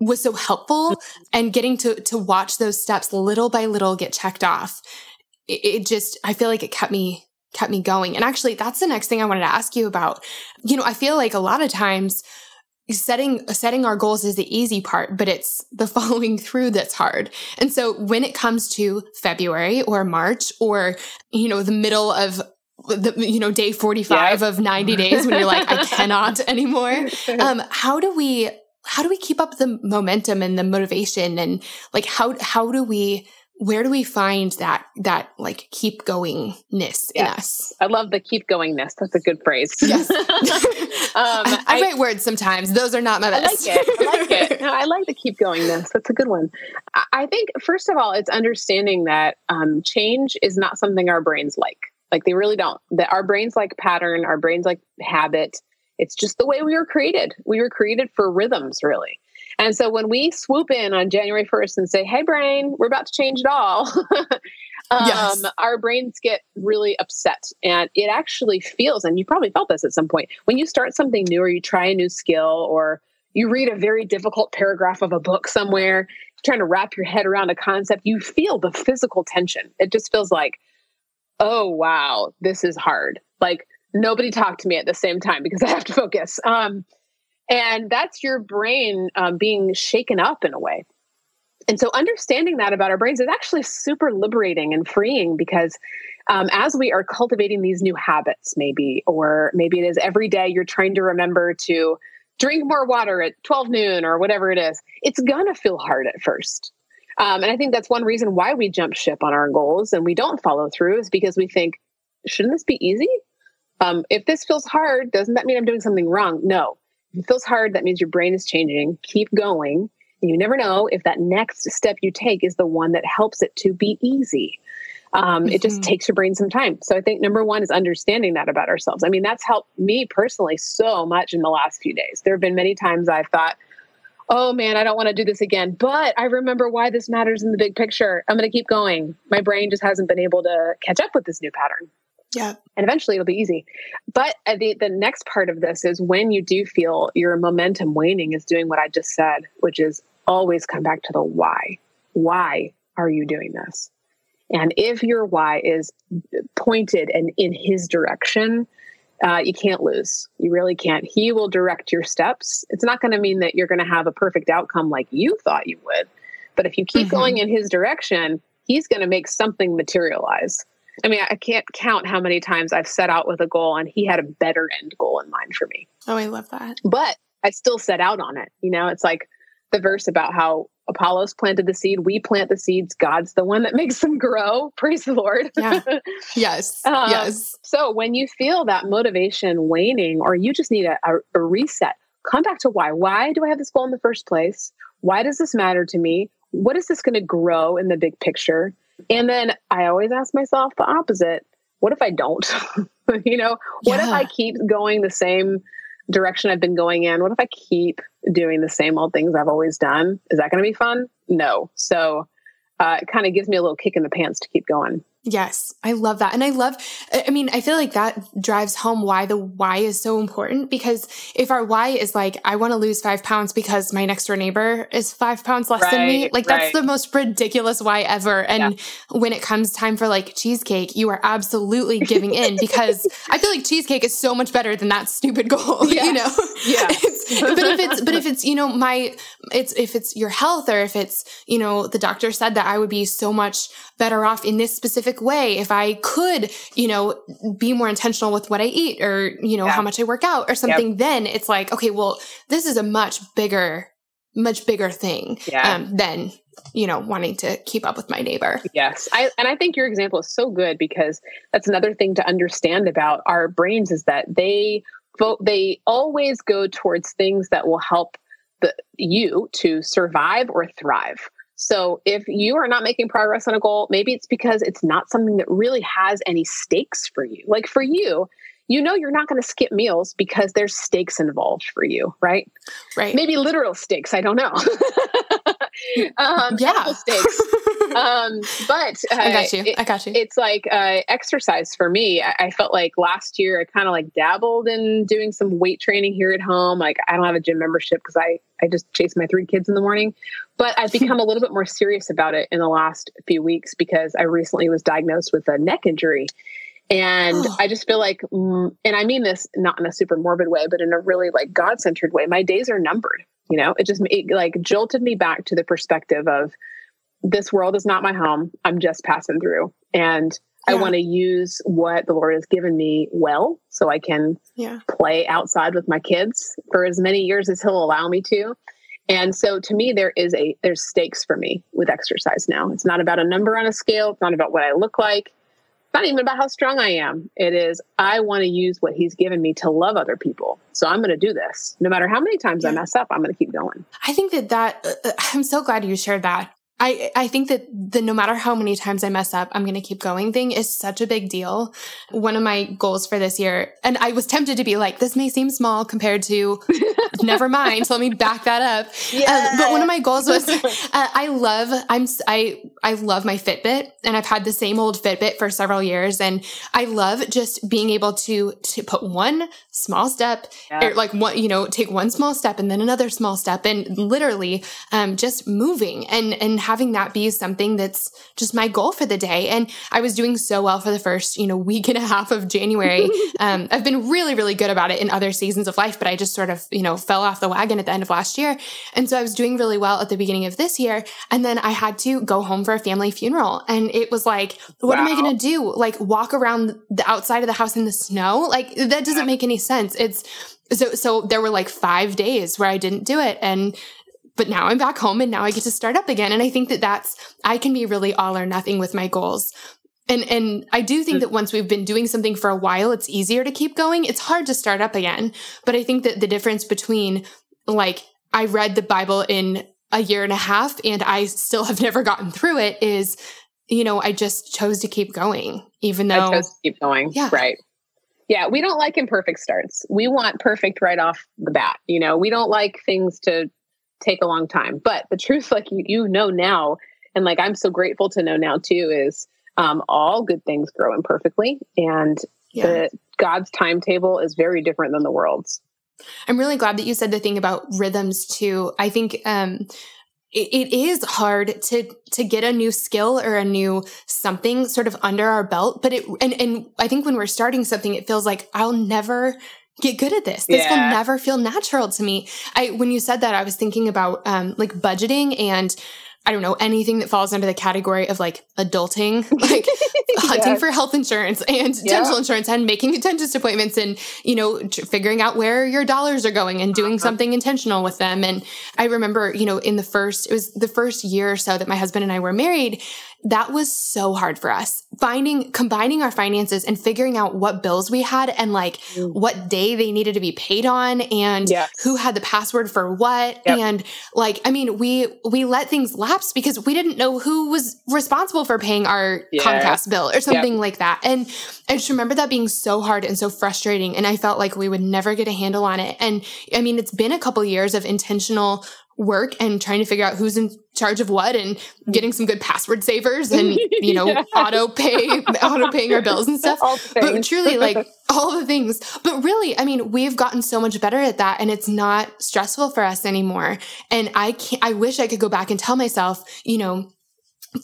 was so helpful and getting to to watch those steps little by little get checked off it, it just, I feel like it kept me kept me going. And actually, that's the next thing I wanted to ask you about. You know, I feel like a lot of times setting setting our goals is the easy part, but it's the following through that's hard. And so when it comes to February or March or you know the middle of the you know day 45 of 90 days when you're like I cannot anymore. Um how do we how do we keep up the momentum and the motivation and like how how do we where do we find that that like keep goingness in us? I love the keep goingness. That's a good phrase. Yes. um, I, I, write words sometimes. Those are not my best. I like it. I like it. No, I like the keep goingness. That's a good one. I think first of all, it's understanding that um, change is not something our brains like. Like they really don't. That our brains like pattern. Our brains like habit. It's just the way we were created. We were created for rhythms, really. And so when we swoop in on January 1st and say, hey, brain, we're about to change it all, um, yes. our brains get really upset. And it actually feels, and you probably felt this at some point, when you start something new or you try a new skill or you read a very difficult paragraph of a book somewhere, trying to wrap your head around a concept, you feel the physical tension. It just feels like, oh, wow, this is hard. Like nobody talked to me at the same time because I have to focus. Um, and that's your brain um, being shaken up in a way. And so, understanding that about our brains is actually super liberating and freeing because um, as we are cultivating these new habits, maybe, or maybe it is every day you're trying to remember to drink more water at 12 noon or whatever it is, it's to feel hard at first. Um, and I think that's one reason why we jump ship on our goals and we don't follow through is because we think, shouldn't this be easy? Um, if this feels hard, doesn't that mean I'm doing something wrong? No, it feels hard, that means your brain is changing. Keep going. And you never know if that next step you take is the one that helps it to be easy. Um, mm-hmm. It just mm-hmm. takes your brain some time. So I think number one is understanding that about ourselves. I mean, that's helped me personally so much in the last few days. There have been many times I've thought, oh man, I don't want to do this again, but I remember why this matters in the big picture. I'm going to keep going. My brain just hasn't been able to catch up with this new pattern. Yeah. And eventually it'll be easy. But uh, the, the next part of this is when you do feel your momentum waning, is doing what I just said, which is always come back to the why. Why are you doing this? And if your why is pointed and in his direction, uh, you can't lose. You really can't. He will direct your steps. It's not going to mean that you're going to have a perfect outcome like you thought you would. But if you keep mm-hmm. going in his direction, he's going to make something materialize. I mean, I can't count how many times I've set out with a goal and he had a better end goal in mind for me. Oh, I love that. But I still set out on it. You know, it's like, the verse about how Apollos planted the seed, we plant the seeds, God's the one that makes them grow. Praise the Lord. Yeah. Yes. um, yes. So when you feel that motivation waning or you just need a, a, a reset, come back to why. Why do I have this goal in the first place? Why does this matter to me? What is this going to grow in the big picture? And then I always ask myself the opposite what if I don't? you know, what yeah. if I keep going the same direction I've been going in? What if I keep doing the same old things I've always done? Is that going to be fun? No. So uh, it kind of gives me a little kick in the pants to keep going. Yes, I love that. And I love, I mean, I feel like that drives home why the why is so important because if our why is like, I want to lose five pounds because my next door neighbor is five pounds less right, than me, like right. that's the most ridiculous why ever. And yeah. when it comes time for like cheesecake, you are absolutely giving in because I feel like cheesecake is so much better than that stupid goal, yeah. you know? Yeah. but if it's, but if it's, you know, my, it's, if it's your health or if it's, you know, the doctor said that I would be so much better off in this specific way if I could, you know, be more intentional with what I eat or, you know, yeah. how much I work out or something, yep. then it's like, okay, well, this is a much bigger, much bigger thing yeah. um, than, you know, wanting to keep up with my neighbor. Yes. I, and I think your example is so good because that's another thing to understand about our brains is that they vote, they always go towards things that will help the, you to survive or thrive. So if you are not making progress on a goal, maybe it's because it's not something that really has any stakes for you. Like for you, you know you're not going to skip meals because there's stakes involved for you, right? Right. Maybe literal stakes, I don't know. um, yeah. Um, but uh, I got you. It, I got you. It's like uh, exercise for me. I, I felt like last year I kind of like dabbled in doing some weight training here at home. Like I don't have a gym membership because I I just chase my three kids in the morning. But I've become a little bit more serious about it in the last few weeks because I recently was diagnosed with a neck injury. And oh. I just feel like, mm, and I mean this not in a super morbid way, but in a really like God centered way. My days are numbered. You know, it just it, like jolted me back to the perspective of this world is not my home. I'm just passing through. And yeah. I want to use what the Lord has given me well so I can yeah. play outside with my kids for as many years as he'll allow me to. And so to me there is a there's stakes for me with exercise now. It's not about a number on a scale, it's not about what I look like. It's not even about how strong I am. It is I want to use what he's given me to love other people. So I'm going to do this. No matter how many times yeah. I mess up, I'm going to keep going. I think that that uh, uh I'm so glad you shared that I, I think that the no matter how many times I mess up, I'm going to keep going thing is such a big deal. One of my goals for this year, and I was tempted to be like, this may seem small compared to, never mind. So let me back that up. Yeah. Uh, but one of my goals was, uh, I love, I'm, I, I love my Fitbit and I've had the same old Fitbit for several years. And I love just being able to, to put one small step yeah. or like one, you know, take one small step and then another small step and literally, um, just moving and, and having that be something that's just my goal for the day. And I was doing so well for the first, you know, week and a half of January. um, I've been really, really good about it in other seasons of life, but I just sort of, you know, fell off the wagon at the end of last year. And so I was doing really well at the beginning of this year. And then I had to go home for a family funeral. And it was like, what wow. am I going to do? Like walk around the outside of the house in the snow? Like that doesn't make any sense. It's, so so there were like 5 days where I didn't do it and but now I'm back home and now I get to start up again. And I think that that's, I can be really all or nothing with my goals. And, and I do think that once we've been doing something for a while, it's easier to keep going. It's hard to start up again. But I think that the difference between like, I read the Bible in a year and a half and I still have never gotten through it is, you know, I just chose to keep going, even though I chose to keep going. Yeah. Right. Yeah. We don't like imperfect starts. We want perfect right off the bat. You know, we don't like things to take a long time. But the truth, like you, you know now, and like I'm so grateful to know now too, is um, all good things grow imperfectly, and yeah. the God's timetable is very different than the world's. I'm really glad that you said the thing about rhythms too. I think um, it, is hard to to get a new skill or a new something sort of under our belt, but it and and I think when we're starting something, it feels like I'll never get good at this. This yeah. will never feel natural to me. I when you said that, I was thinking about um, like budgeting and I don't know, anything that falls under the category of like adulting, like hunting for health insurance and yeah. dental insurance and making dentist appointments and, you know, t- figuring out where your dollars are going and doing uh-huh. something intentional with them. And I remember, you know, in the first, it was the first year or so that my husband and I were married, that was so hard for us. Finding, combining our finances and figuring out what bills we had and like mm. what day they needed to be paid on and yes. who had the password for what. Yep. And like, I mean, we, we let things lapse because we didn't know who was responsible for paying our yeah. Comcast bill or something yep. like that. And I just remember that being so hard and so frustrating. And I felt like we would never get a handle on it. And I mean, it's been a couple years of intentional work and trying to figure out who's in charge of what and getting some good password savers and you know yeah. auto pay auto paying our bills and stuff but truly like all the things but really i mean we've gotten so much better at that and it's not stressful for us anymore and i can't i wish i could go back and tell myself you know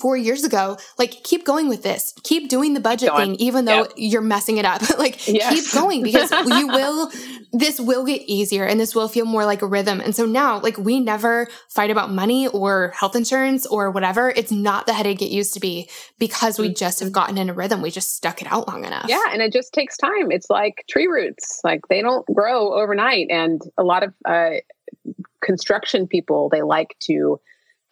four years ago, like keep going with this, keep doing the budget thing, even though yep. you're messing it up. like yes. keep going because you will, this will get easier and this will feel more like a rhythm. And so now, like we never fight about money or health insurance or whatever. It's not the headache it used to be because we just have mm-hmm. gotten in a rhythm. We just stuck it out long enough. Yeah. And it just takes time. It's like tree roots, like they don't grow overnight. And a lot of, uh, construction people, they like to,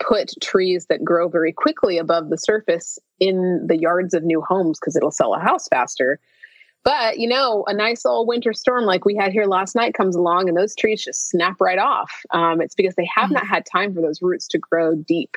put trees that grow very quickly above the surface in the yards of new homes because it'll sell a house faster. But, you know, a nice old winter storm like we had here last night comes along and those trees just snap right off. Um, it's because they have mm-hmm. not had time for those roots to grow deep.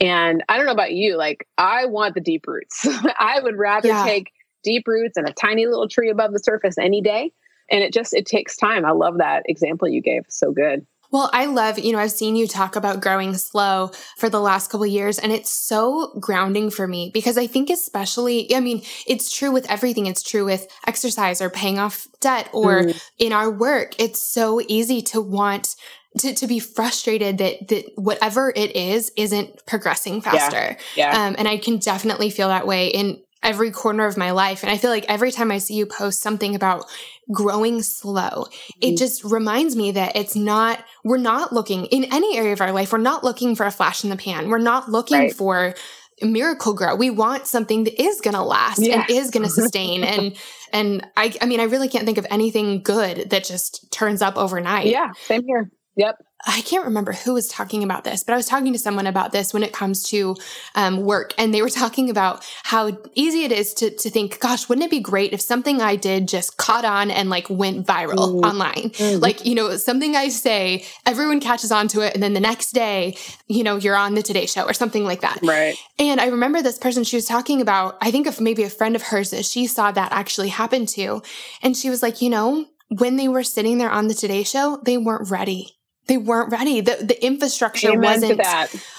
And I don't know about you, like, I want the deep roots. I would rather yeah. take deep roots and a tiny little tree above the surface any day. And it just, it takes time. I love that example you gave. So good. Well, I love, you know, I've seen you talk about growing slow for the last couple years and it's so grounding for me because I think especially, I mean, it's true with everything. It's true with exercise or paying off debt or mm. in our work. It's so easy to want to, to be frustrated that, that whatever it is isn't progressing faster. Yeah. yeah. Um, and I can definitely feel that way in every corner of my life. And I feel like every time I see you post something about growing slow, it mm-hmm. just reminds me that it's not, we're not looking in any area of our life. We're not looking for a flash in the pan. We're not looking right. for Miracle-Gro. We want something that is going to last yes. and is going to sustain. and, and I, I mean, I really can't think of anything good that just turns up overnight. Yeah. Same here. Yep. I can't remember who was talking about this, but I was talking to someone about this when it comes to um, work, and they were talking about how easy it is to to think, "Gosh, wouldn't it be great if something I did just caught on and like went viral mm. online? Mm. Like, you know, something I say, everyone catches on to it, and then the next day, you know, you're on the Today Show or something like that." Right. And I remember this person she was talking about. I think of maybe a friend of hers that she saw that actually happen to, and she was like, you know, when they were sitting there on the Today Show, they weren't ready they weren't ready. The the infrastructure Amen wasn't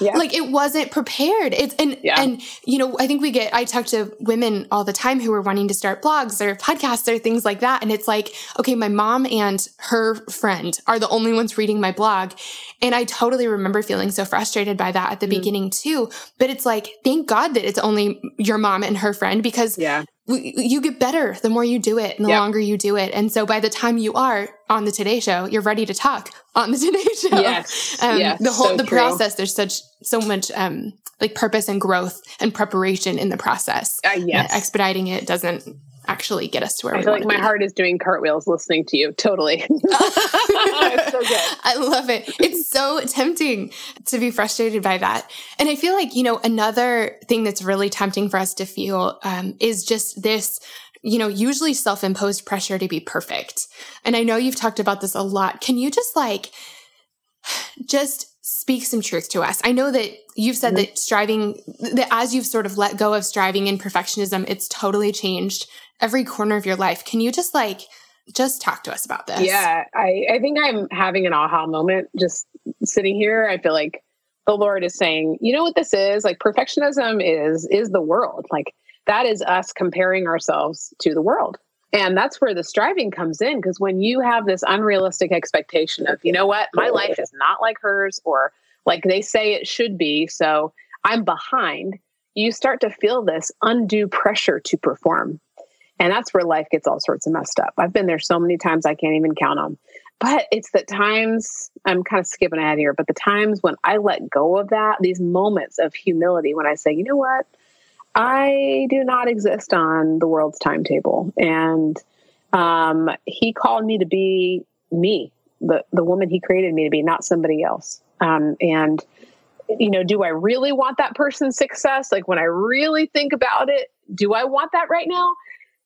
yeah. like it wasn't prepared. It's and yeah. and you know, I think we get I talk to women all the time who are wanting to start blogs or podcasts or things like that. And it's like, okay, my mom and her friend are the only ones reading my blog. And I totally remember feeling so frustrated by that at the mm beginning too. But it's like, thank God that it's only your mom and her friend because yeah you get better the more you do it and the yep. longer you do it. And so by the time you are on the Today Show, you're ready to talk on the Today Show. Yes. Um, yes the whole, so the true. process, there's such, so much, um, like purpose and growth and preparation in the process. Uh, yes. expediting it doesn't actually get us to where I feel like my be. heart is doing cartwheels listening to you. Totally. so I love it. It's so tempting to be frustrated by that. And I feel like, you know, another thing that's really tempting for us to feel um, is just this you know, usually self imposed pressure to be perfect. And I know you've talked about this a lot. Can you just like, just speak some truth to us? I know that you've said mm-hmm. that striving, that as you've sort of let go of striving and perfectionism, it's totally changed every corner of your life. Can you just like just talk to us about this? Yeah, I, I think I'm having an aha moment just sitting here. I feel like the Lord is saying, you know what this is? Like perfectionism is is the world. Like that is us comparing ourselves to the world. And that's where the striving comes in because when you have this unrealistic expectation of, you know what, my life is not like hers or like they say it should be, so I'm behind, you start to feel this undue pressure to perform. And that's where life gets all sorts of messed up. I've been there so many times I can't even count them. But it's the times, I'm kind of skipping ahead here, but the times when I let go of that, these moments of humility, when I say, you know what? I do not exist on the world's timetable. And um, he called me to be me, the, the woman he created me to be, not somebody else. Um, and, you know, do I really want that person's success? Like when I really think about it, do I want that right now?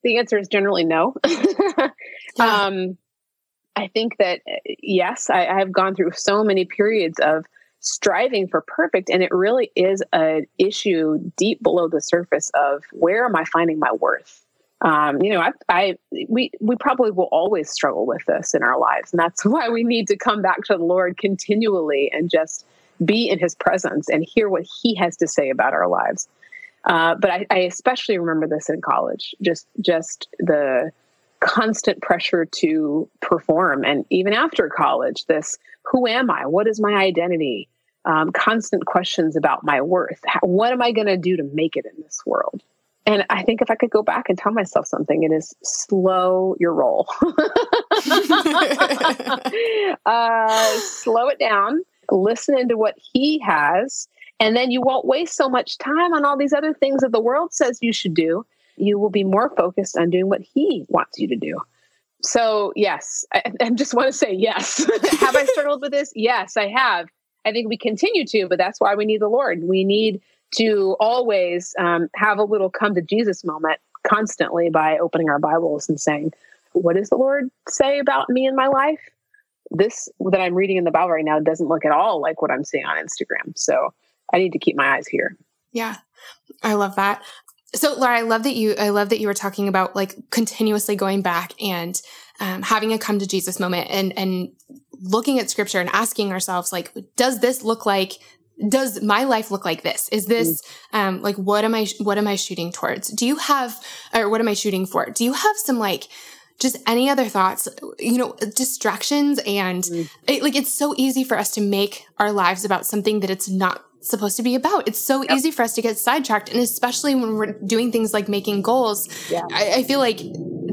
The answer is generally no. yeah. um, I think that, yes, I, I have gone through so many periods of, striving for perfect and it really is an issue deep below the surface of where am i finding my worth um, you know I, I we we probably will always struggle with this in our lives and that's why we need to come back to the lord continually and just be in his presence and hear what he has to say about our lives uh, but I, I especially remember this in college just just the constant pressure to perform. And even after college, this who am I? What is my identity? Um, constant questions about my worth. How, what am I going to do to make it in this world? And I think if I could go back and tell myself something, it is slow your roll. uh, slow it down, listen into what he has, and then you won't waste so much time on all these other things that the world says you should do you will be more focused on doing what he wants you to do. So, yes, I, I just want to say yes. have I struggled with this? Yes, I have. I think we continue to, but that's why we need the Lord. We need to always um, have a little come to Jesus moment constantly by opening our Bibles and saying, What does the Lord say about me in my life? This that I'm reading in the Bible right now doesn't look at all like what I'm seeing on Instagram. So I need to keep my eyes here. Yeah, I love that. So Lara, I love that you, I love that you were talking about like continuously going back and um, having a come to Jesus moment and, and looking at scripture and asking ourselves, like, does this look like does my life look like this? Is this um like what am I what am I shooting towards? Do you have or what am I shooting for? Do you have some like just any other thoughts, you know, distractions and mm. it, like it's so easy for us to make our lives about something that it's not supposed to be about. It's so yep. easy for us to get sidetracked. And especially when we're doing things like making goals, yeah. I, I feel like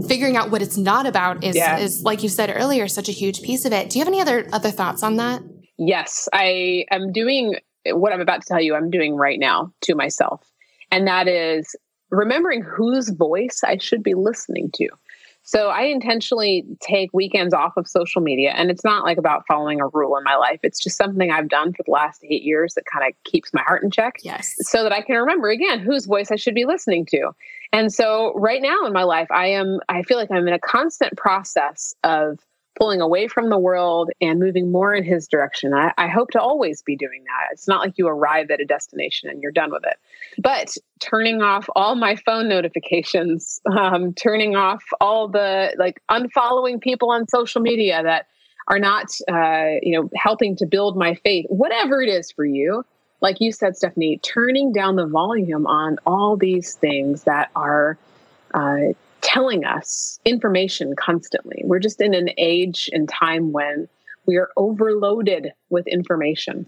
figuring out what it's not about is, yeah. is, like you said earlier, such a huge piece of it. Do you have any other, other thoughts on that? Yes, I am doing what I'm about to tell you, I'm doing right now to myself. And that is remembering whose voice I should be listening to. So I intentionally take weekends off of social media. And it's not like about following a rule in my life. It's just something I've done for the last eight years that kind of keeps my heart in check. Yes. So that I can remember again whose voice I should be listening to. And so right now in my life, I am, I feel like I'm in a constant process of pulling away from the world and moving more in his direction. I, I, hope to always be doing that. It's not like you arrive at a destination and you're done with it. But turning off all my phone notifications, um, turning off all the like unfollowing people on social media that are not, uh, you know, helping to build my faith, whatever it is for you. Like you said, Stephanie, turning down the volume on all these things that are uh, telling us information constantly. We're just in an age and time when we are overloaded with information.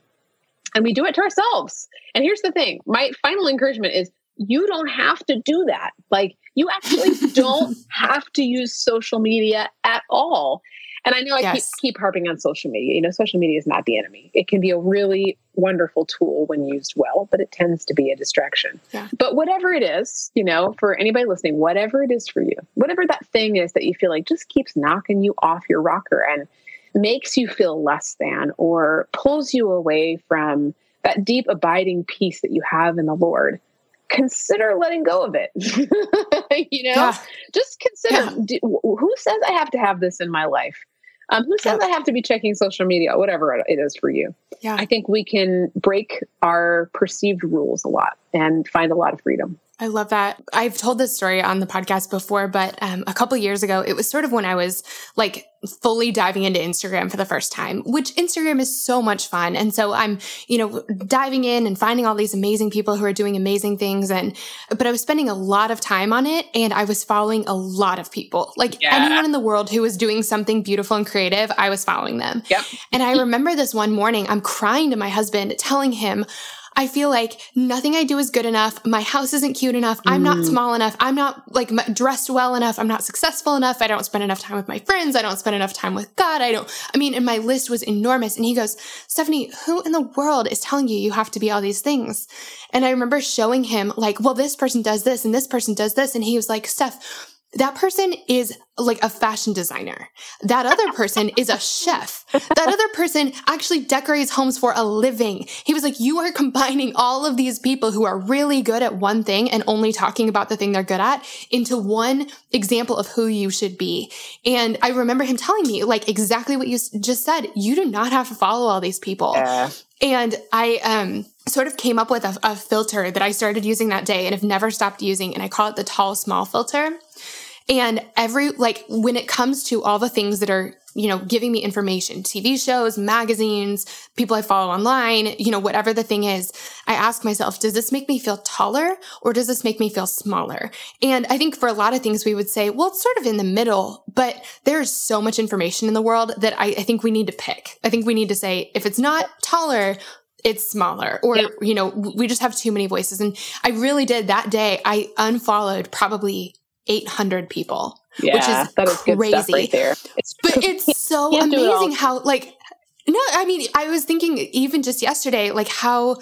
And we do it to ourselves. And here's the thing my final encouragement is you don't have to do that. Like, you actually don't have to use social media at all. And I know I yes. keep, keep harping on social media. You know, social media is not the enemy. It can be a really wonderful tool when used well, but it tends to be a distraction. Yeah. But whatever it is, you know, for anybody listening, whatever it is for you, whatever that thing is that you feel like just keeps knocking you off your rocker and makes you feel less than or pulls you away from that deep abiding peace that you have in the Lord, consider letting go of it. you know, yeah. just consider yeah. do, who says I have to have this in my life? Um, who says I have to be checking social media, whatever it is for you? Yeah. I think we can break our perceived rules a lot and find a lot of freedom. I love that. I've told this story on the podcast before, but um, a couple years ago, it was sort of when I was like fully diving into Instagram for the first time, which Instagram is so much fun. And so I'm, you know, diving in and finding all these amazing people who are doing amazing things. And, but I was spending a lot of time on it and I was following a lot of people. Like yeah. anyone in the world who was doing something beautiful and creative, I was following them. Yep. And I remember this one morning, I'm crying to my husband, telling him, I feel like nothing I do is good enough. My house isn't cute enough. I'm not mm. small enough. I'm not like dressed well enough. I'm not successful enough. I don't spend enough time with my friends. I don't spend enough time with God. I don't, I mean, and my list was enormous. And he goes, Stephanie, who in the world is telling you you have to be all these things? And I remember showing him like, well, this person does this and this person does this. And he was like, Steph, that person is like a fashion designer. That other person is a chef. That other person actually decorates homes for a living. He was like, you are combining all of these people who are really good at one thing and only talking about the thing they're good at into one example of who you should be. And I remember him telling me like exactly what you just said. You do not have to follow all these people. Yeah. And I, um, sort of came up with a, a filter that I started using that day and have never stopped using. And I call it the tall, small filter. And every, like, when it comes to all the things that are, you know, giving me information, TV shows, magazines, people I follow online, you know, whatever the thing is, I ask myself, does this make me feel taller or does this make me feel smaller? And I think for a lot of things, we would say, well, it's sort of in the middle, but there's so much information in the world that I, I think we need to pick. I think we need to say, if it's not taller, it's smaller or yeah. you know we just have too many voices and i really did that day i unfollowed probably 800 people, yeah, which is that is crazy. right there. It's but it's so amazing it how like no, I mean, I was thinking even just yesterday, like how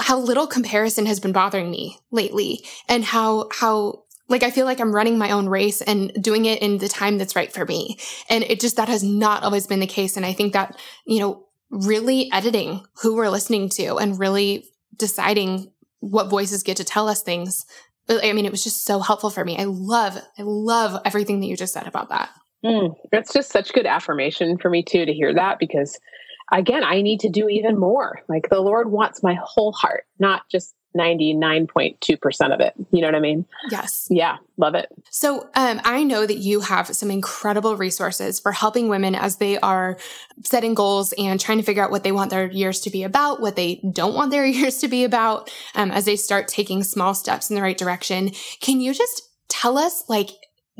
how little comparison has been bothering me lately, and how how like I feel like I'm running my own race and doing it in the time that's right for me, and it just that has not always been the case, and I think that you know really editing who we're listening to and really deciding what voices get to tell us things I mean, it was just so helpful for me. I love, I love everything that you just said about that. Mm, it's just such good affirmation for me too to hear that because again, I need to do even more. Like the Lord wants my whole heart, not just 99.2% of it. You know what I mean? Yes. Yeah, love it. So, um, I know that you have some incredible resources for helping women as they are setting goals and trying to figure out what they want their years to be about, what they don't want their years to be about, um, as they start taking small steps in the right direction. Can you just tell us, like,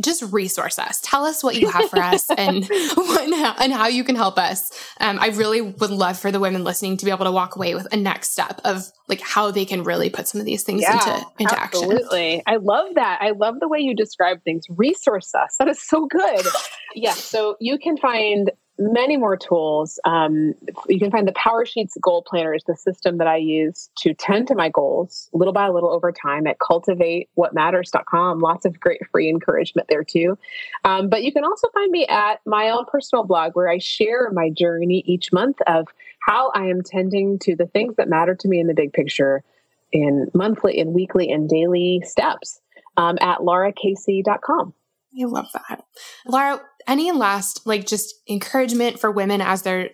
just resource us. Tell us what you have for us and and how you can help us. Um, I really would love for the women listening to be able to walk away with a next step of like how they can really put some of these things yeah, into into absolutely. action. Absolutely, I love that. I love the way you describe things. Resource us. That is so good. yeah. So you can find many more tools. Um, you can find the PowerSheets Goal Planner is the system that I use to tend to my goals little by little over time at cultivatewhatmatters.com. Lots of great free encouragement there too. Um, but you can also find me at my own personal blog where I share my journey each month of how I am tending to the things that matter to me in the big picture in monthly and weekly and daily steps um, at laracasey.com. I love that. Lara, any last like just encouragement for women as they're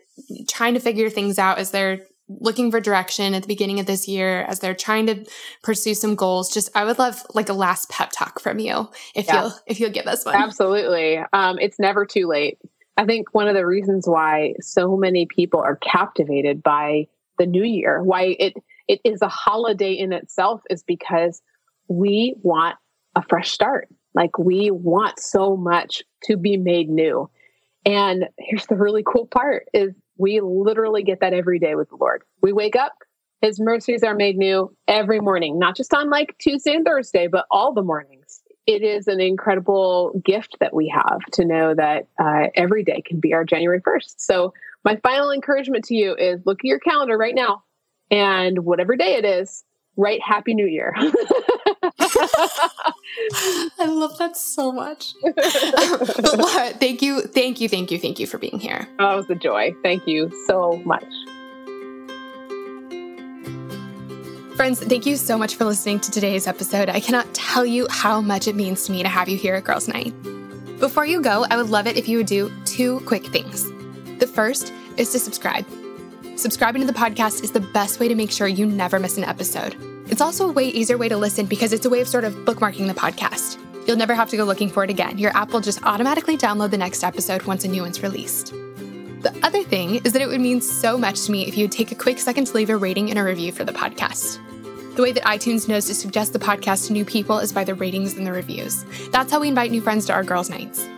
trying to figure things out, as they're looking for direction at the beginning of this year, as they're trying to pursue some goals? Just I would love like a last pep talk from you if yeah. you'll if you'll give us one. Absolutely. Um, it's never too late. I think one of the reasons why so many people are captivated by the new year, why it it is a holiday in itself, is because we want a fresh start like we want so much to be made new. And here's the really cool part is we literally get that every day with the Lord. We wake up, his mercies are made new every morning, not just on like Tuesday and Thursday, but all the mornings. It is an incredible gift that we have to know that uh, every day can be our January 1st. So, my final encouragement to you is look at your calendar right now and whatever day it is, write Happy New Year. I love that so much. but Lara, thank you, thank you, thank you, thank you for being here. Oh, it was a joy. Thank you so much. Friends, thank you so much for listening to today's episode. I cannot tell you how much it means to me to have you here at Girls Night. Before you go, I would love it if you would do two quick things. The first is to subscribe. Subscribing to the podcast is the best way to make sure you never miss an episode. It's also a way easier way to listen because it's a way of sort of bookmarking the podcast. You'll never have to go looking for it again. Your app will just automatically download the next episode once a new one's released. The other thing is that it would mean so much to me if you would take a quick second to leave a rating and a review for the podcast. The way that iTunes knows to suggest the podcast to new people is by the ratings and the reviews. That's how we invite new friends to our girls' nights.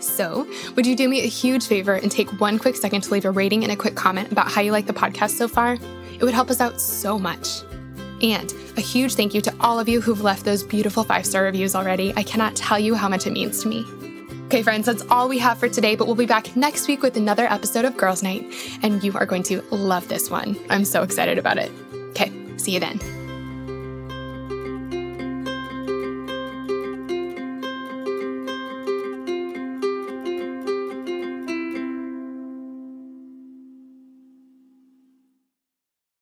So, would you do me a huge favor and take one quick second to leave a rating and a quick comment about how you like the podcast so far? It would help us out so much. And a huge thank you to all of you who've left those beautiful five star reviews already. I cannot tell you how much it means to me. Okay, friends, that's all we have for today, but we'll be back next week with another episode of Girls Night, and you are going to love this one. I'm so excited about it. Okay, see you then.